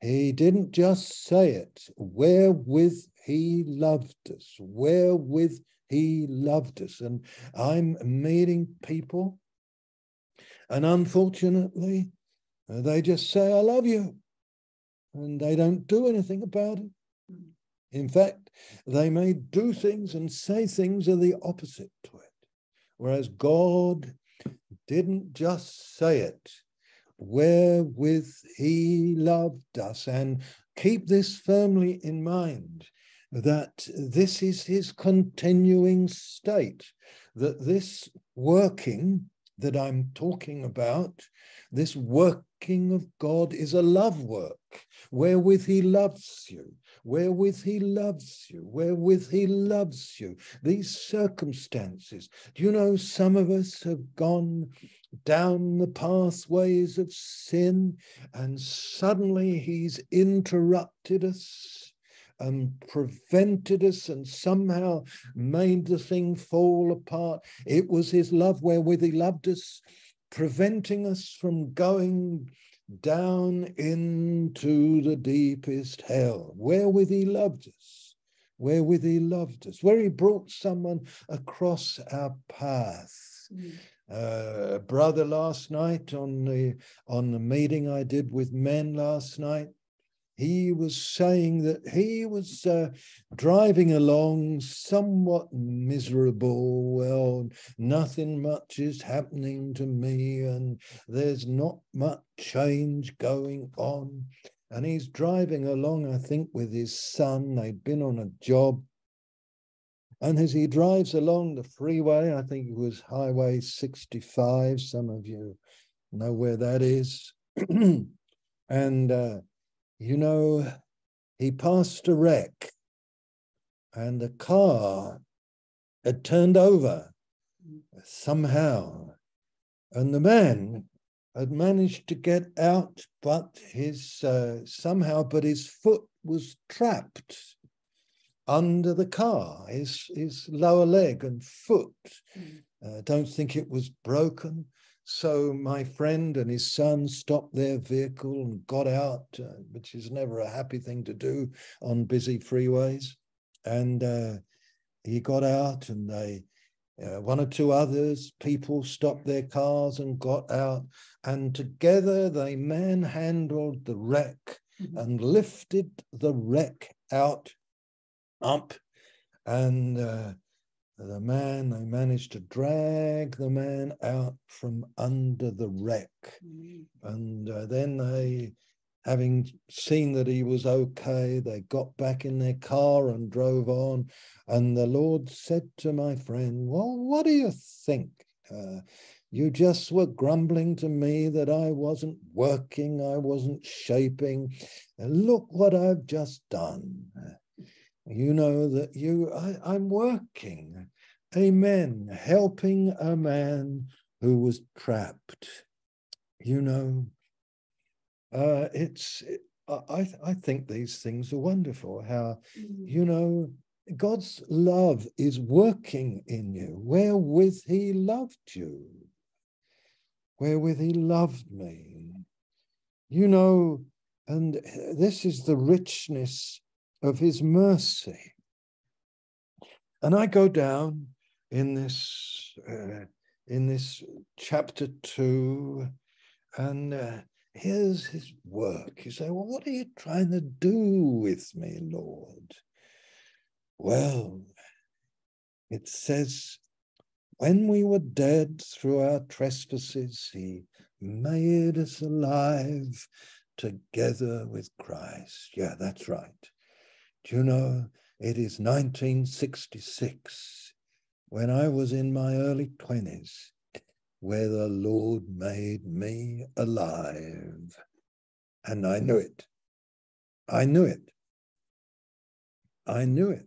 A: He didn't just say it, wherewith he loved us, wherewith he loved us. And I'm meeting people, and unfortunately, uh, they just say, I love you. And they don't do anything about it. In fact, they may do things and say things are the opposite to it. Whereas God didn't just say it, wherewith he loved us. And keep this firmly in mind that this is his continuing state, that this working that I'm talking about, this working of God is a love work wherewith he loves you wherewith he loves you, wherewith he loves you. These circumstances. Do you know some of us have gone down the pathways of sin and suddenly he's interrupted us? and prevented us and somehow made the thing fall apart. It was his love wherewith he loved us, preventing us from going down into the deepest hell, wherewith he loved us, wherewith he loved us, where he brought someone across our path. Mm. Uh, brother last night on the on the meeting I did with men last night, he was saying that he was uh, driving along somewhat miserable. Well, nothing much is happening to me, and there's not much change going on. And he's driving along, I think, with his son. They've been on a job. And as he drives along the freeway, I think it was Highway 65, some of you know where that is. and uh, you know, he passed a wreck and the car had turned over somehow. And the man had managed to get out, but his uh, somehow, but his foot was trapped under the car, his, his lower leg and foot. Mm. Uh, don't think it was broken, so my friend and his son stopped their vehicle and got out, uh, which is never a happy thing to do on busy freeways. And uh, he got out, and they, uh, one or two others, people stopped their cars and got out, and together they manhandled the wreck mm-hmm. and lifted the wreck out, up, and uh, the man, they managed to drag the man out from under the wreck. Mm. And uh, then they, having seen that he was okay, they got back in their car and drove on. And the Lord said to my friend, Well, what do you think? Uh, you just were grumbling to me that I wasn't working, I wasn't shaping. And look what I've just done you know that you I, i'm working. Amen. Helping a man who was trapped. You know uh it's i i think these things are wonderful. How mm-hmm. you know god's love is working in you. Wherewith he loved you. Wherewith he loved me. You know and this is the richness of his mercy. And I go down in this uh, in this chapter two, and uh, here's his work. You say, "Well, what are you trying to do with me, Lord?" Well, it says When we were dead through our trespasses, he made us alive together with Christ. Yeah, that's right. Do you know, it is 1966 when I was in my early 20s where the Lord made me alive. And I knew it. I knew it. I knew it.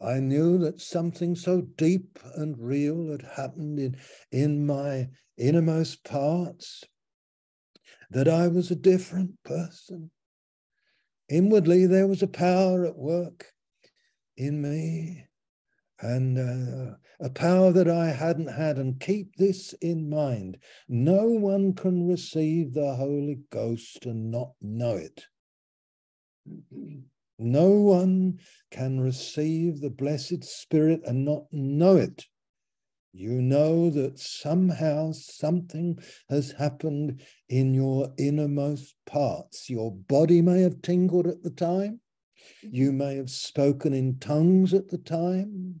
A: I knew that something so deep and real had happened in, in my innermost parts that I was a different person. Inwardly, there was a power at work in me and uh, a power that I hadn't had. And keep this in mind no one can receive the Holy Ghost and not know it. No one can receive the blessed Spirit and not know it. You know that somehow something has happened in your innermost parts. Your body may have tingled at the time. You may have spoken in tongues at the time.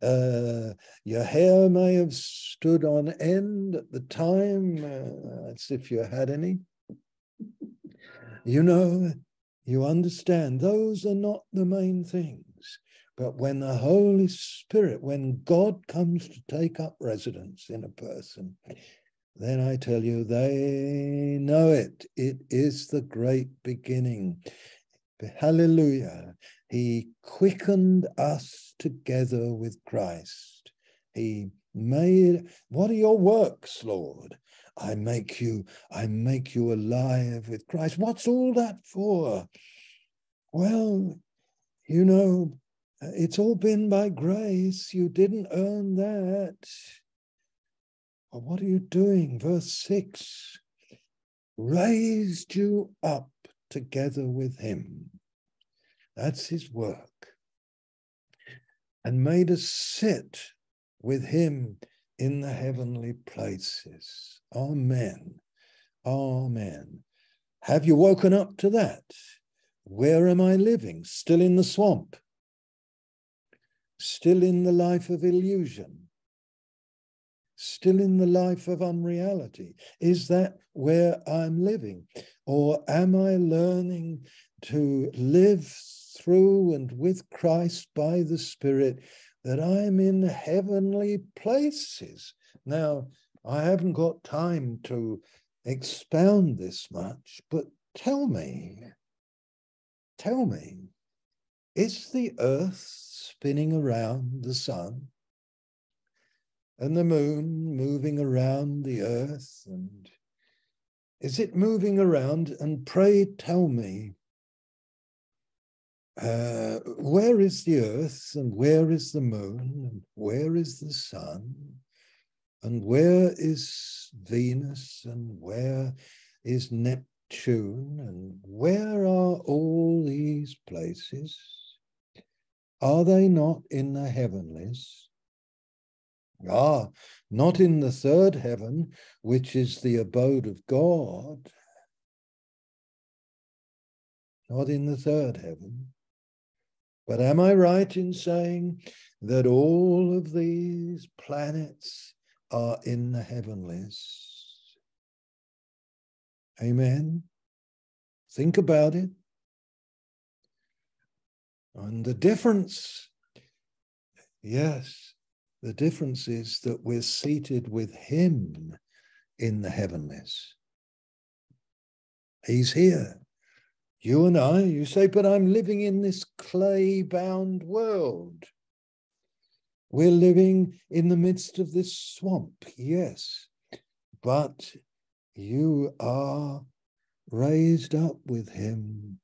A: Uh, your hair may have stood on end at the time, uh, as if you had any. You know, you understand, those are not the main things. But when the Holy Spirit, when God comes to take up residence in a person, then I tell you, they know it. It is the great beginning. Hallelujah. He quickened us together with Christ. He made, what are your works, Lord? I make you, I make you alive with Christ. What's all that for? Well, you know, it's all been by grace. You didn't earn that. Well, what are you doing? Verse 6 raised you up together with him. That's his work. And made us sit with him in the heavenly places. Amen. Amen. Have you woken up to that? Where am I living? Still in the swamp? Still in the life of illusion? Still in the life of unreality? Is that where I'm living? Or am I learning to live through and with Christ by the Spirit that I'm in heavenly places? Now, I haven't got time to expound this much, but tell me, tell me, is the earth spinning around the sun and the moon moving around the earth? And is it moving around? And pray tell me, uh, where is the earth and where is the moon and where is the sun? And where is Venus and where is Neptune and where are all these places? Are they not in the heavenlies? Ah, not in the third heaven, which is the abode of God. Not in the third heaven. But am I right in saying that all of these planets are in the heavenlies. Amen. Think about it. And the difference, yes, the difference is that we're seated with Him in the heavenlies. He's here. You and I, you say, but I'm living in this clay bound world. We're living in the midst of this swamp, yes, but you are raised up with him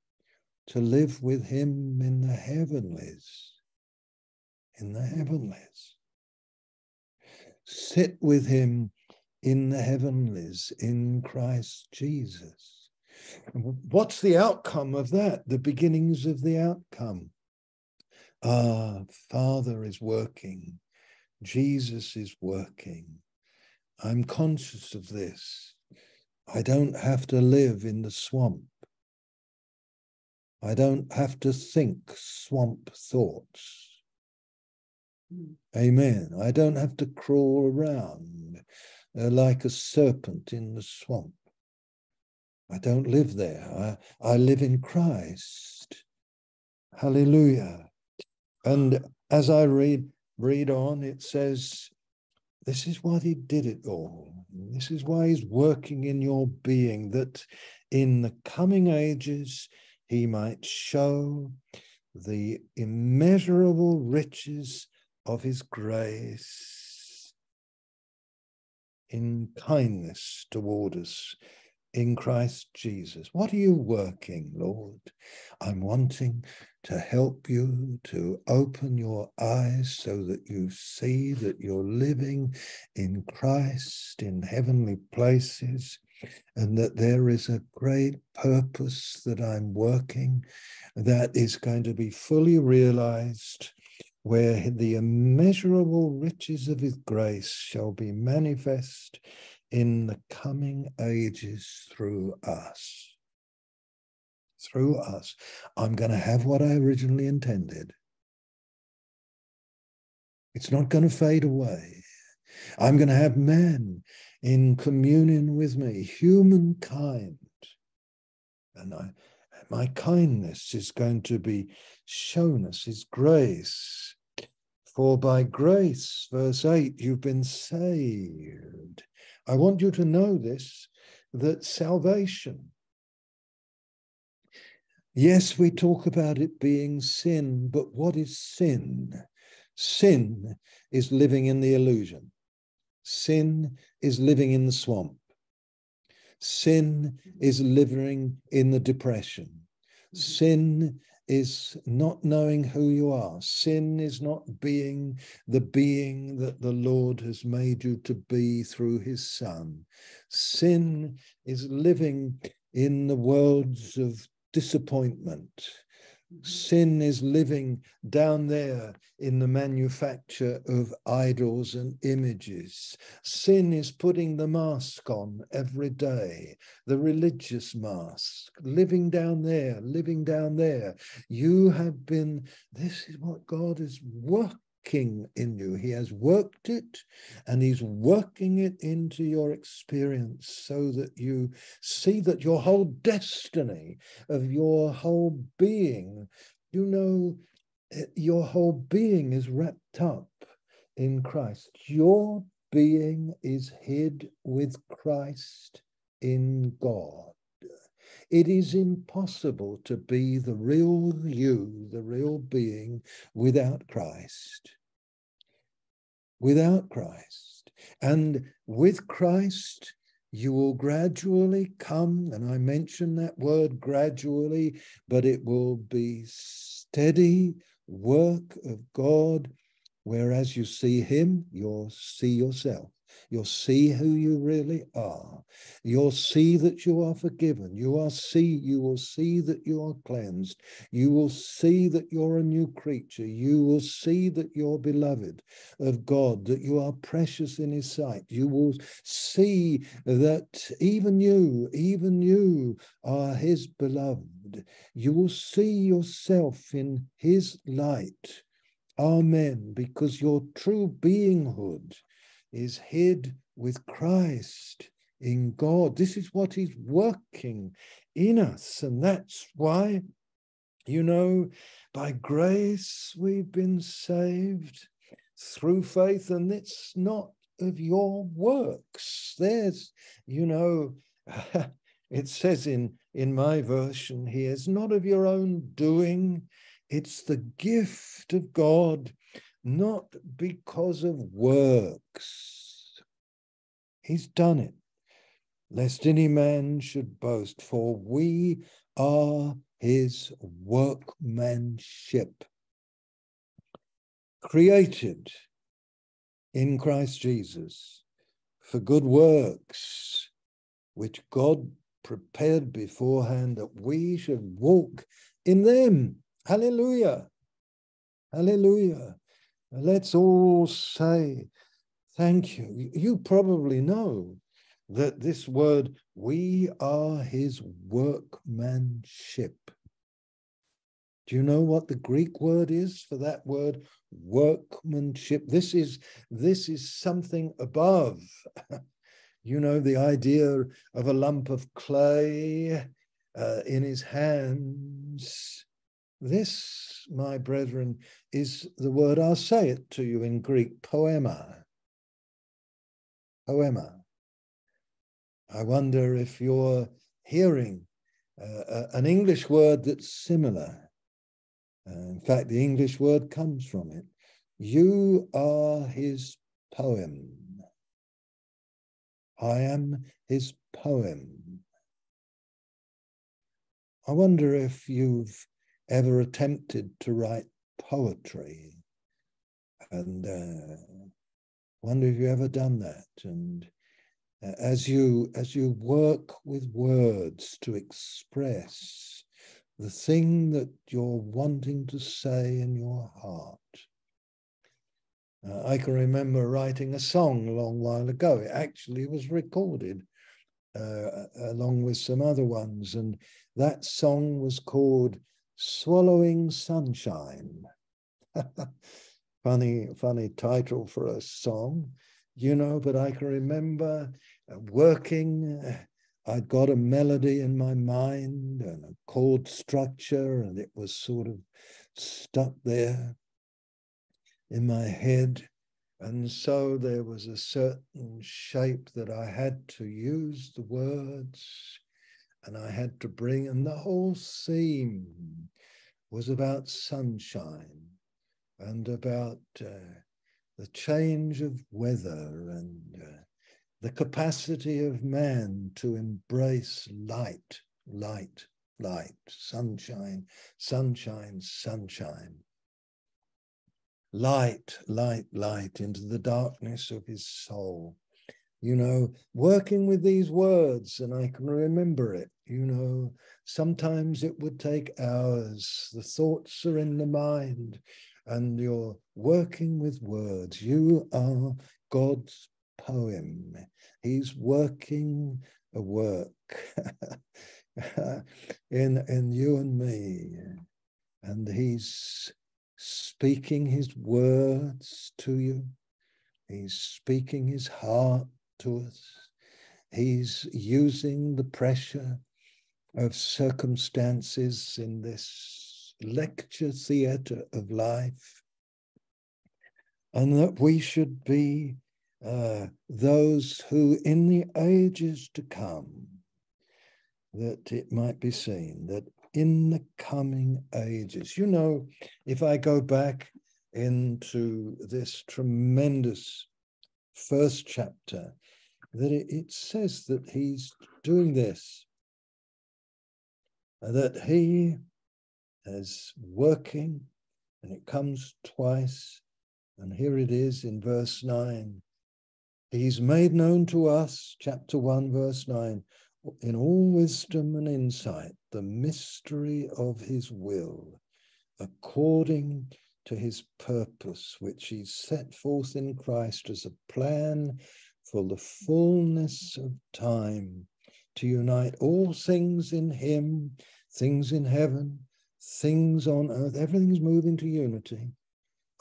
A: to live with him in the heavenlies. In the heavenlies. Sit with him in the heavenlies in Christ Jesus. What's the outcome of that? The beginnings of the outcome. Ah, Father is working. Jesus is working. I'm conscious of this. I don't have to live in the swamp. I don't have to think swamp thoughts. Mm. Amen. I don't have to crawl around uh, like a serpent in the swamp. I don't live there. I, I live in Christ. Hallelujah. And as I read read on, it says, this is what he did it all. This is why he's working in your being, that in the coming ages he might show the immeasurable riches of his grace in kindness toward us in Christ Jesus. What are you working, Lord? I'm wanting to help you to open your eyes so that you see that you're living in Christ in heavenly places and that there is a great purpose that I'm working that is going to be fully realized where the immeasurable riches of his grace shall be manifest in the coming ages through us. Through us. I'm going to have what I originally intended. It's not going to fade away. I'm going to have man in communion with me, humankind. And I, my kindness is going to be shown us, His grace. For by grace, verse 8, you've been saved I want you to know this that salvation, yes, we talk about it being sin, but what is sin? Sin is living in the illusion, sin is living in the swamp, sin is living in the depression, sin is not knowing who you are. Sin is not being the being that the Lord has made you to be through his Son. Sin is living in the worlds of disappointment, Sin is living down there in the manufacture of idols and images. Sin is putting the mask on every day, the religious mask, living down there, living down there. You have been, this is what God is working King in you. He has worked it and he's working it into your experience so that you see that your whole destiny of your whole being, you know, eh, your whole being is wrapped up in Christ. Your being is hid with Christ in God. It is impossible to be the real you, the real being, without Christ. Without Christ. And with Christ, you will gradually come, and I mention that word gradually, but it will be steady work of God. Whereas you see Him, you'll see yourself. You'll see who you really are. You'll see that you are forgiven. You are see you will see that you are cleansed. You will see that you're a new creature. You will see that you're beloved of God, that you are precious in his sight. You will see that even you, even you are his beloved. You will see yourself in his light. Amen. Because your true beinghood is hid with Christ in God. This is what He's working in us. And that's why, you know, by grace we've been saved through faith, and it's not of your works. There's, you know, it says in, in my version here, it's not of your own doing, it's the gift of God not because of works. He's done it, lest any man should boast, for we are his workmanship, created in Christ Jesus for good works, which God prepared beforehand that we should walk in them. Hallelujah. Hallelujah. Let's all say thank you. You probably know that this word, we are his workmanship. Do you know what the Greek word is for that word? Workmanship. This is this is something above. you know, the idea of a lump of clay uh, in his hands. This, my brethren, is the word, I'll say it to you in Greek, poema. Poema. I wonder if you're hearing uh, an English word that's similar. Uh, in fact, the English word comes from it. You are his poem. I am his poem. I wonder if you've ever attempted to write poetry and uh, wonder if you've ever done that and uh, as you as you work with words to express the thing that you're wanting to say in your heart. Uh, I can remember writing a song a long while ago. It actually was recorded uh, along with some other ones, and that song was called "Swallowing Sunshine." funny, funny title for a song, you know. But I can remember uh, working uh, I'd got a melody in my mind and a chord structure, and it was sort of stuck there in my head. And so there was a certain shape that I had to use the words and I had to bring, and the whole scene was about sunshine and about uh, the change of weather and uh, the capacity of man to embrace light, light, light, sunshine, sunshine, sunshine. Light, light, light into the darkness of his soul. You know, working with these words, and I can remember it. You know, sometimes it would take hours. The thoughts are in the mind, and you're working with words. You are God's poem. He's working a work in, in you and me. And he's speaking his words to you. He's speaking his heart to us. He's using the pressure of circumstances in this lecture theatre of life. And that we should be uh, those who in the ages to come, that it might be seen that in the coming ages, you know, if I go back into this tremendous first chapter, that it, it says that he's doing this, that he is working, and it comes twice. And here it is in verse 9 He's made known to us, chapter 1, verse 9, in all wisdom and insight, the mystery of his will, according to his purpose, which he set forth in Christ as a plan for the fullness of time, to unite all things in him, things in heaven, things on earth, everything's moving to unity.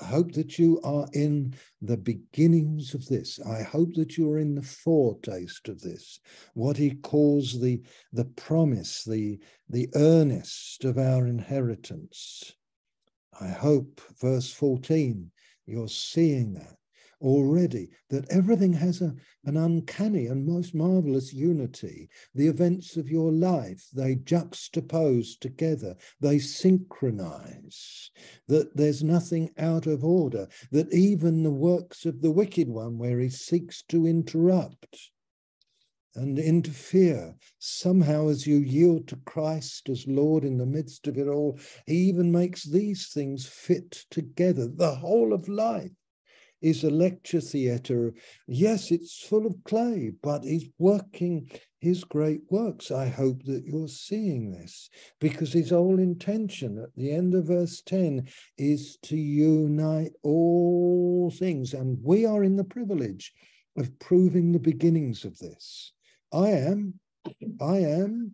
A: I hope that you are in the beginnings of this. I hope that you are in the foretaste of this, what he calls the, the promise, the, the earnest of our inheritance. I hope, verse 14, you're seeing that already that everything has a, an uncanny and most marvelous unity. The events of your life, they juxtapose together, they synchronize, that there's nothing out of order, that even the works of the wicked one, where he seeks to interrupt, and interfere. Somehow, as you yield to Christ as Lord in the midst of it all, He even makes these things fit together. The whole of life is a lecture theatre. Yes, it's full of clay, but he's working his great works. I hope that you're seeing this because his whole intention at the end of verse 10 is to unite all things. And we are in the privilege of proving the beginnings of this. I am, I am.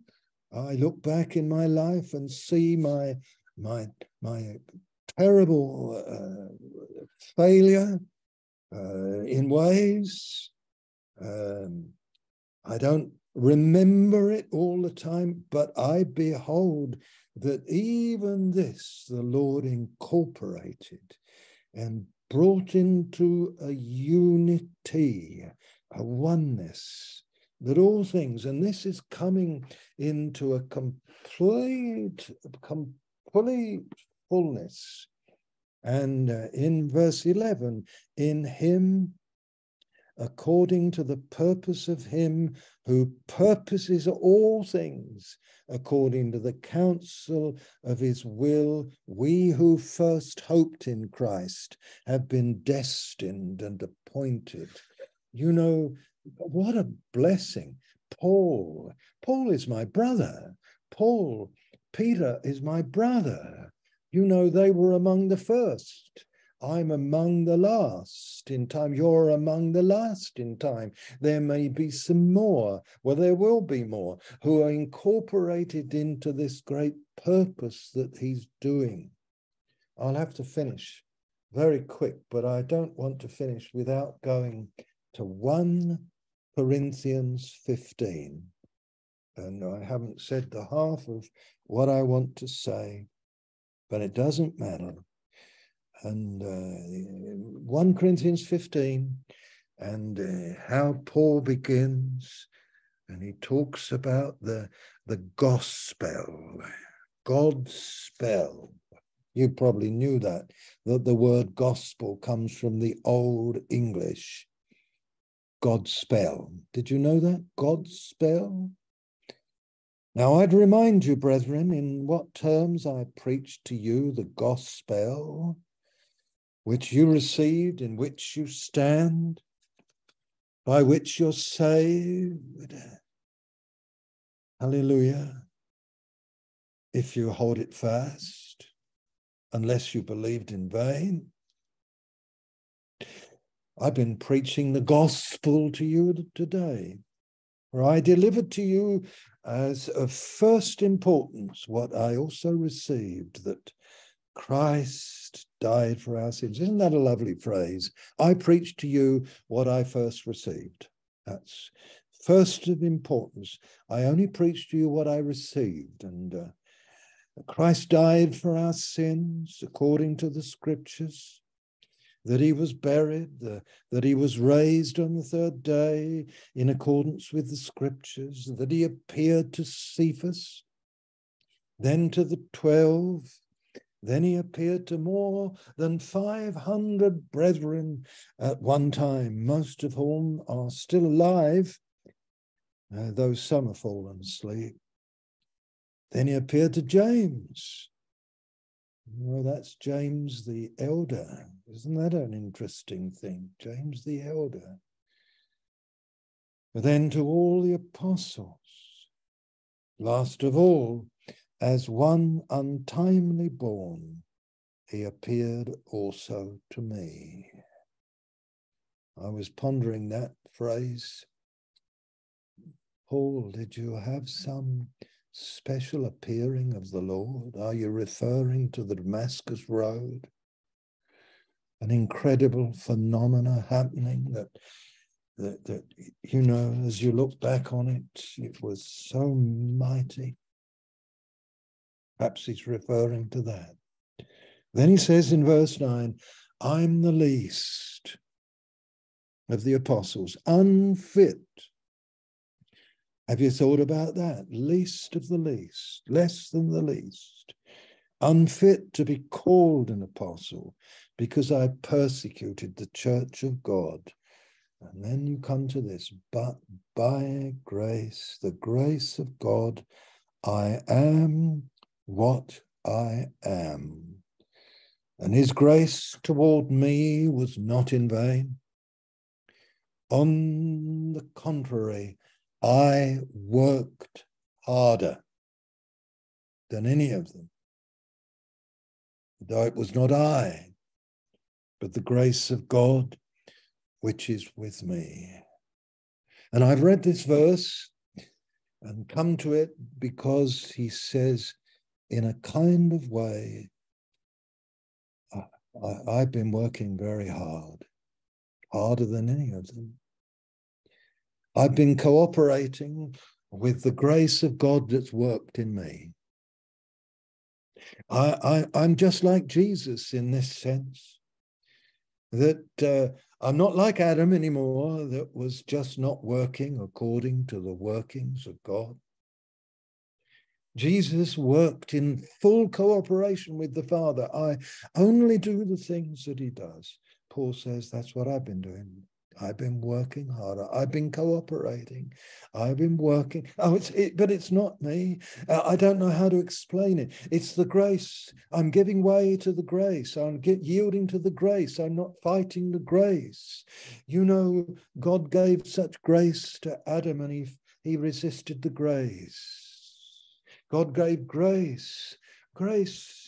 A: I look back in my life and see my my my terrible uh, failure uh, in ways. Um, I don't remember it all the time, but I behold that even this the Lord incorporated and brought into a unity, a oneness, that all things, and this is coming into a complete, complete fullness. And uh, in verse 11, in him, according to the purpose of him who purposes all things according to the counsel of his will, we who first hoped in Christ have been destined and appointed. You know, what a blessing. Paul, Paul is my brother. Paul, Peter is my brother. You know, they were among the first. I'm among the last in time. You're among the last in time. There may be some more, well, there will be more, who are incorporated into this great purpose that he's doing. I'll have to finish very quick, but I don't want to finish without going to 1 Corinthians 15. And I haven't said the half of what I want to say, but it doesn't matter. And uh, 1 Corinthians 15, and uh, how Paul begins, and he talks about the, the gospel, God's spell. You probably knew that, that the word gospel comes from the Old English God's spell. Did you know that? God's spell? Now, I'd remind you, brethren, in what terms I preached to you the gospel, which you received, in which you stand, by which you're saved. Hallelujah. If you hold it fast, unless you believed in vain. I've been preaching the gospel to you today. For I delivered to you as of first importance what I also received that Christ died for our sins. Isn't that a lovely phrase? I preached to you what I first received. That's first of importance. I only preached to you what I received. And uh, Christ died for our sins according to the scriptures that he was buried, the, that he was raised on the third day in accordance with the scriptures, that he appeared to Cephas, then to the twelve, then he appeared to more than 500 brethren at one time, most of whom are still alive, uh, though some have fallen asleep. Then he appeared to James, well, that's James the Elder. Isn't that an interesting thing? James the Elder. But then to all the apostles, last of all, as one untimely born, he appeared also to me. I was pondering that phrase. Paul, did you have some special appearing of the Lord? Are you referring to the Damascus Road? An incredible phenomena happening that, that, that, you know, as you look back on it, it was so mighty. Perhaps he's referring to that. Then he says in verse 9, I'm the least of the apostles, unfit have you thought about that? Least of the least, less than the least, unfit to be called an apostle because I persecuted the church of God. And then you come to this, but by grace, the grace of God, I am what I am. And his grace toward me was not in vain. On the contrary, I worked harder than any of them, though it was not I, but the grace of God which is with me. And I've read this verse and come to it because he says, in a kind of way. I, have been working very hard, harder than any of them. I've been cooperating with the grace of God that's worked in me. I, I, am just like Jesus in this sense that uh, I'm not like Adam anymore, that was just not working according to the workings of God. Jesus worked in full cooperation with the Father. I only do the things that he does. Paul says that's what I've been doing. I've been working harder. I've been cooperating. I've been working. Oh, it's it, but it's not me. Uh, I don't know how to explain it. It's the grace. I'm giving way to the grace. I'm get, yielding to the grace. I'm not fighting the grace. You know, God gave such grace to Adam, and he he resisted the grace. God gave grace. Grace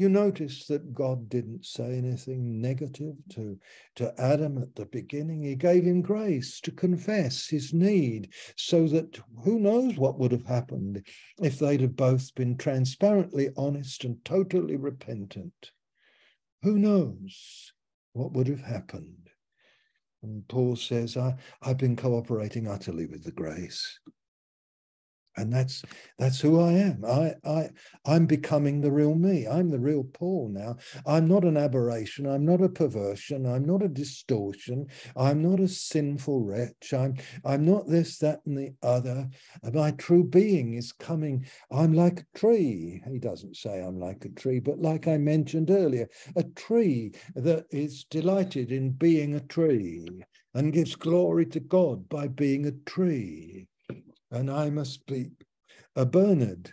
A: you notice that God didn't say anything negative to, to Adam at the beginning. He gave him grace to confess his need so that who knows what would have happened if they'd have both been transparently honest and totally repentant. Who knows what would have happened? And Paul says, I, I've been cooperating utterly with the grace and that's that's who I am. I I I'm becoming the real me. I'm the real Paul now. I'm not an aberration. I'm not a perversion. I'm not a distortion. I'm not a sinful wretch. I'm I'm not this, that, and the other. My true being is coming. I'm like a tree. He doesn't say I'm like a tree, but like I mentioned earlier, a tree that is delighted in being a tree and gives glory to God by being a tree and I must be a Bernard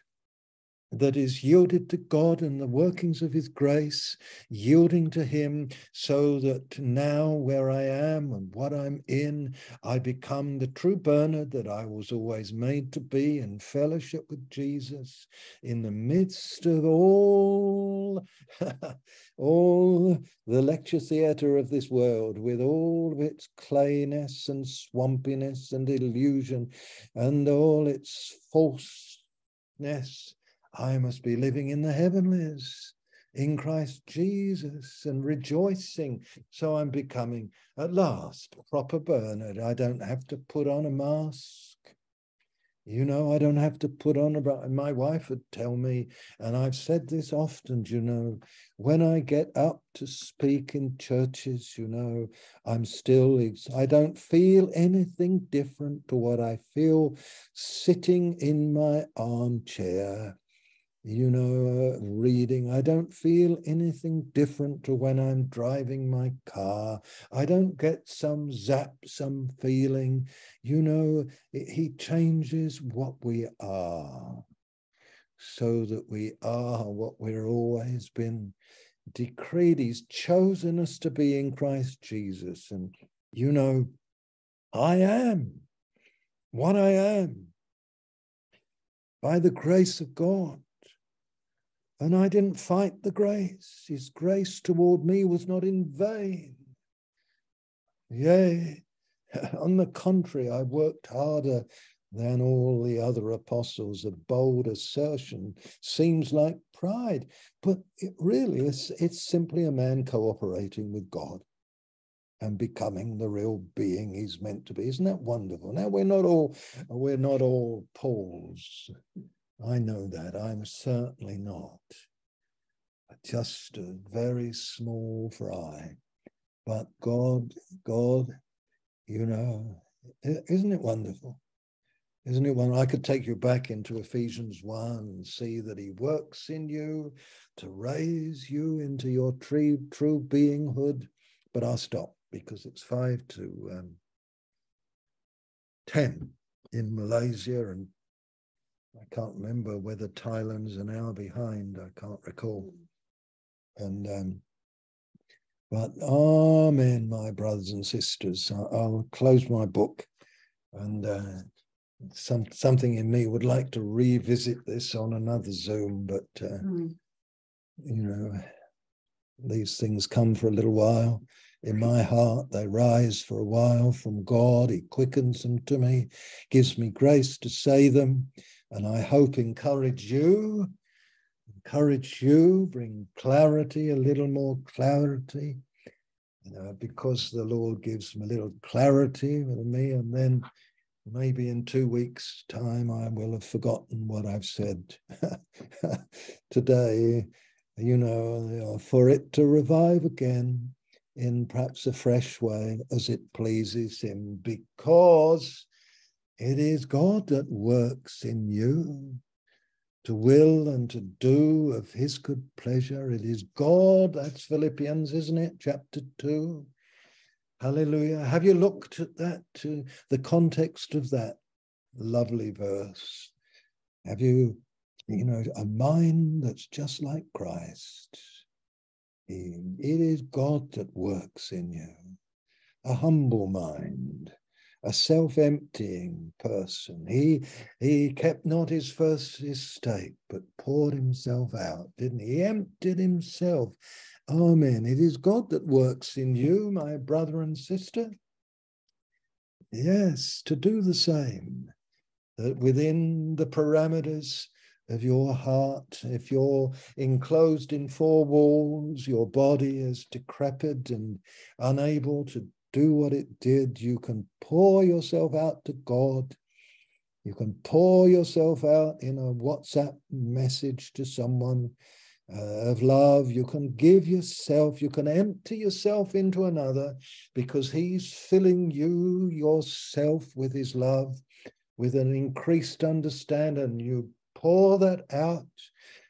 A: that is yielded to God and the workings of his grace, yielding to him so that now where I am and what I'm in, I become the true Bernard that I was always made to be in fellowship with Jesus in the midst of all, all the lecture theatre of this world with all of its clayness and swampiness and illusion and all its falseness I must be living in the heavenlies in Christ Jesus and rejoicing. So I'm becoming at last proper Bernard. I don't have to put on a mask. You know, I don't have to put on about my wife would tell me, and I've said this often, you know, when I get up to speak in churches, you know, I'm still, I don't feel anything different to what I feel sitting in my armchair you know, reading. I don't feel anything different to when I'm driving my car. I don't get some zap, some feeling. You know, it, he changes what we are so that we are what we've always been decreed. He's chosen us to be in Christ Jesus. And, you know, I am what I am by the grace of God. And I didn't fight the grace. His grace toward me was not in vain. Yea, on the contrary, I worked harder than all the other apostles. A bold assertion seems like pride, but it really is it's simply a man cooperating with God and becoming the real being he's meant to be. Isn't that wonderful? Now we're not all we're not all Pauls. I know that. I'm certainly not. Just a very small fry. But God, God, you know, isn't it wonderful? Isn't it one? I could take you back into Ephesians 1 and see that he works in you to raise you into your true, true beinghood. But I'll stop because it's five to um, 10 in Malaysia and I can't remember whether Thailand's an hour behind. I can't recall. And um, but amen, my brothers and sisters. I'll close my book, and uh, some something in me would like to revisit this on another Zoom, but uh, mm. you know, these things come for a little while. In my heart, they rise for a while from God. He quickens them to me, gives me grace to say them and I hope encourage you encourage you, bring clarity, a little more clarity, you know, because the Lord gives me a little clarity with me, and then maybe in two weeks' time I will have forgotten what I've said today, you know, for it to revive again in perhaps a fresh way as it pleases Him, because it is God that works in you to will and to do of his good pleasure. It is God, that's Philippians, isn't it? Chapter 2. Hallelujah. Have you looked at that, to the context of that lovely verse? Have you, you know, a mind that's just like Christ? It is God that works in you, a humble mind, a self-emptying person. He he kept not his first estate, but poured himself out, didn't he? He emptied himself. Amen. It is God that works in you, my brother and sister. Yes, to do the same. That within the parameters of your heart, if you're enclosed in four walls, your body is decrepit and unable to do what it did. You can pour yourself out to God. You can pour yourself out in a WhatsApp message to someone uh, of love. You can give yourself, you can empty yourself into another because he's filling you yourself with his love, with an increased understanding. You pour that out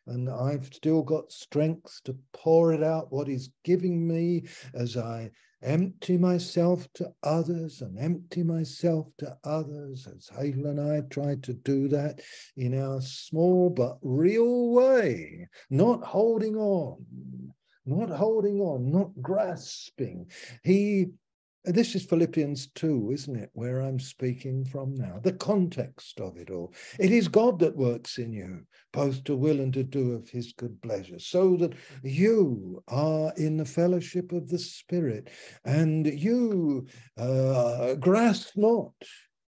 A: and I've still got strength to pour it out, what He's giving me as I empty myself to others and empty myself to others, as Hazel and I tried to do that in our small but real way, not holding on, not holding on, not grasping. He this is Philippians 2, isn't it, where I'm speaking from now? The context of it all. It is God that works in you, both to will and to do of his good pleasure, so that you are in the fellowship of the Spirit and you uh, grasp not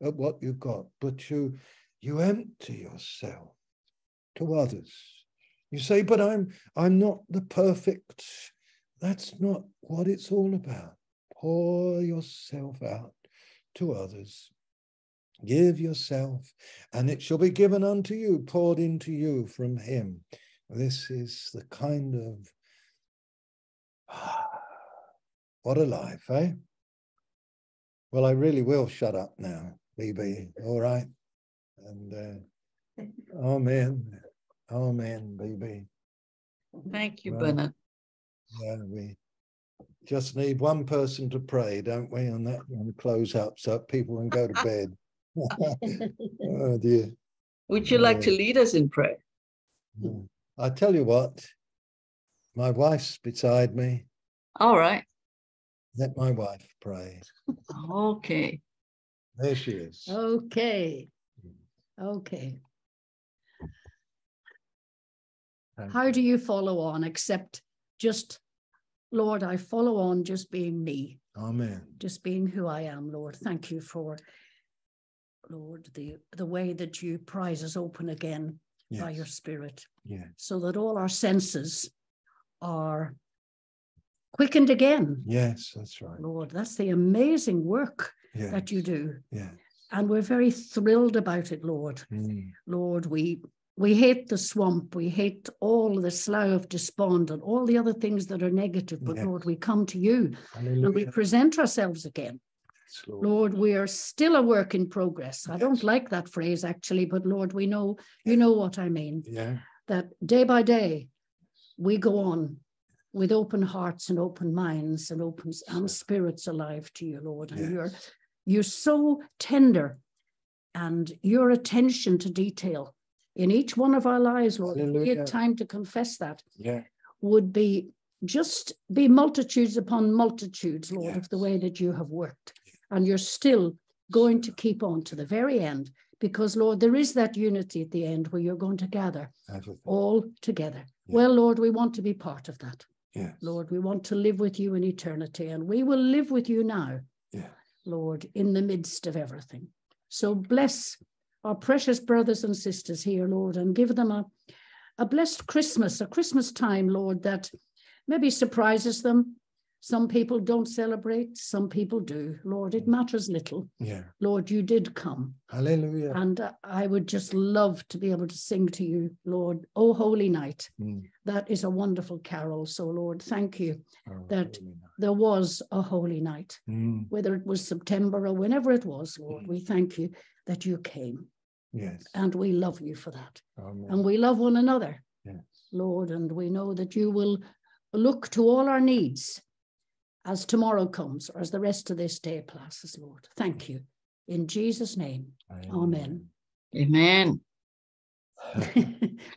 A: at what you've got, but you, you empty yourself to others. You say, but I'm, I'm not the perfect. That's not what it's all about pour yourself out to others. Give yourself, and it shall be given unto you, poured into you from him. This is the kind of what a life, eh? Well, I really will shut up now, BB. All right. And uh, amen. Amen, BB.
B: Thank you, Bernard.
A: Yeah, we just need one person to pray, don't we? And that and close up so people can go to bed. oh dear.
B: Would you like to lead us in prayer?
A: I tell you what, my wife's beside me.
B: All right.
A: Let my wife pray.
B: Okay.
A: There she is.
C: Okay. Hmm. Okay. How do you follow on except just Lord, I follow on just being me.
A: Amen.
C: Just being who I am, Lord. Thank you for, Lord, the, the way that you prize us open again yes. by your Spirit.
A: Yeah.
C: So that all our senses are quickened again.
A: Yes, that's right.
C: Lord, that's the amazing work yes. that you do.
A: Yes.
C: And we're very thrilled about it, Lord. Mm. Lord, we we hate the swamp. We hate all the slough of despond and all the other things that are negative. But yes. Lord, we come to you Hallelujah. and we present ourselves again. Yes, Lord. Lord. we are still a work in progress. Yes. I don't like that phrase actually, but Lord, we know you know what I mean.
A: Yeah.
C: That day by day we go on with open hearts and open minds and open and spirits alive to you, Lord. And you're you're so tender and your attention to detail in each one of our lives, Lord, if we had time to confess that,
A: yeah.
C: would be just be multitudes upon multitudes, Lord, yes. of the way that you have worked. And you're still going to keep on to the very end because, Lord, there is that unity at the end where you're going to gather Everything. all together. Yeah. Well, Lord, we want to be part of that.
A: Yes.
C: Lord, we want to live with you in eternity, and we will live with you now,
A: yes.
C: Lord, in the midst of everything. So bless our precious brothers and sisters here, Lord, and give them a, a blessed Christmas, a Christmas time, Lord, that maybe surprises them. Some people don't celebrate, some people do. Lord, it matters little.
A: Yeah.
C: Lord, you did come.
A: Hallelujah.
C: And uh, I would just love to be able to sing to you, Lord, Oh Holy Night.
A: Mm.
C: That is a wonderful carol. So, Lord, thank you.
A: Oh,
C: That- There was a holy night,
A: Mm.
C: whether it was September or whenever it was, Lord. We thank you that you came
A: Yes.
C: and we love you for that.
A: Amen.
C: And we love one another,
A: Yes.
C: Lord, and we know that you will look to all our needs as tomorrow comes or as the rest of this day passes, Lord. Thank you. In Jesus' name, Amen.
B: Amen.
C: I like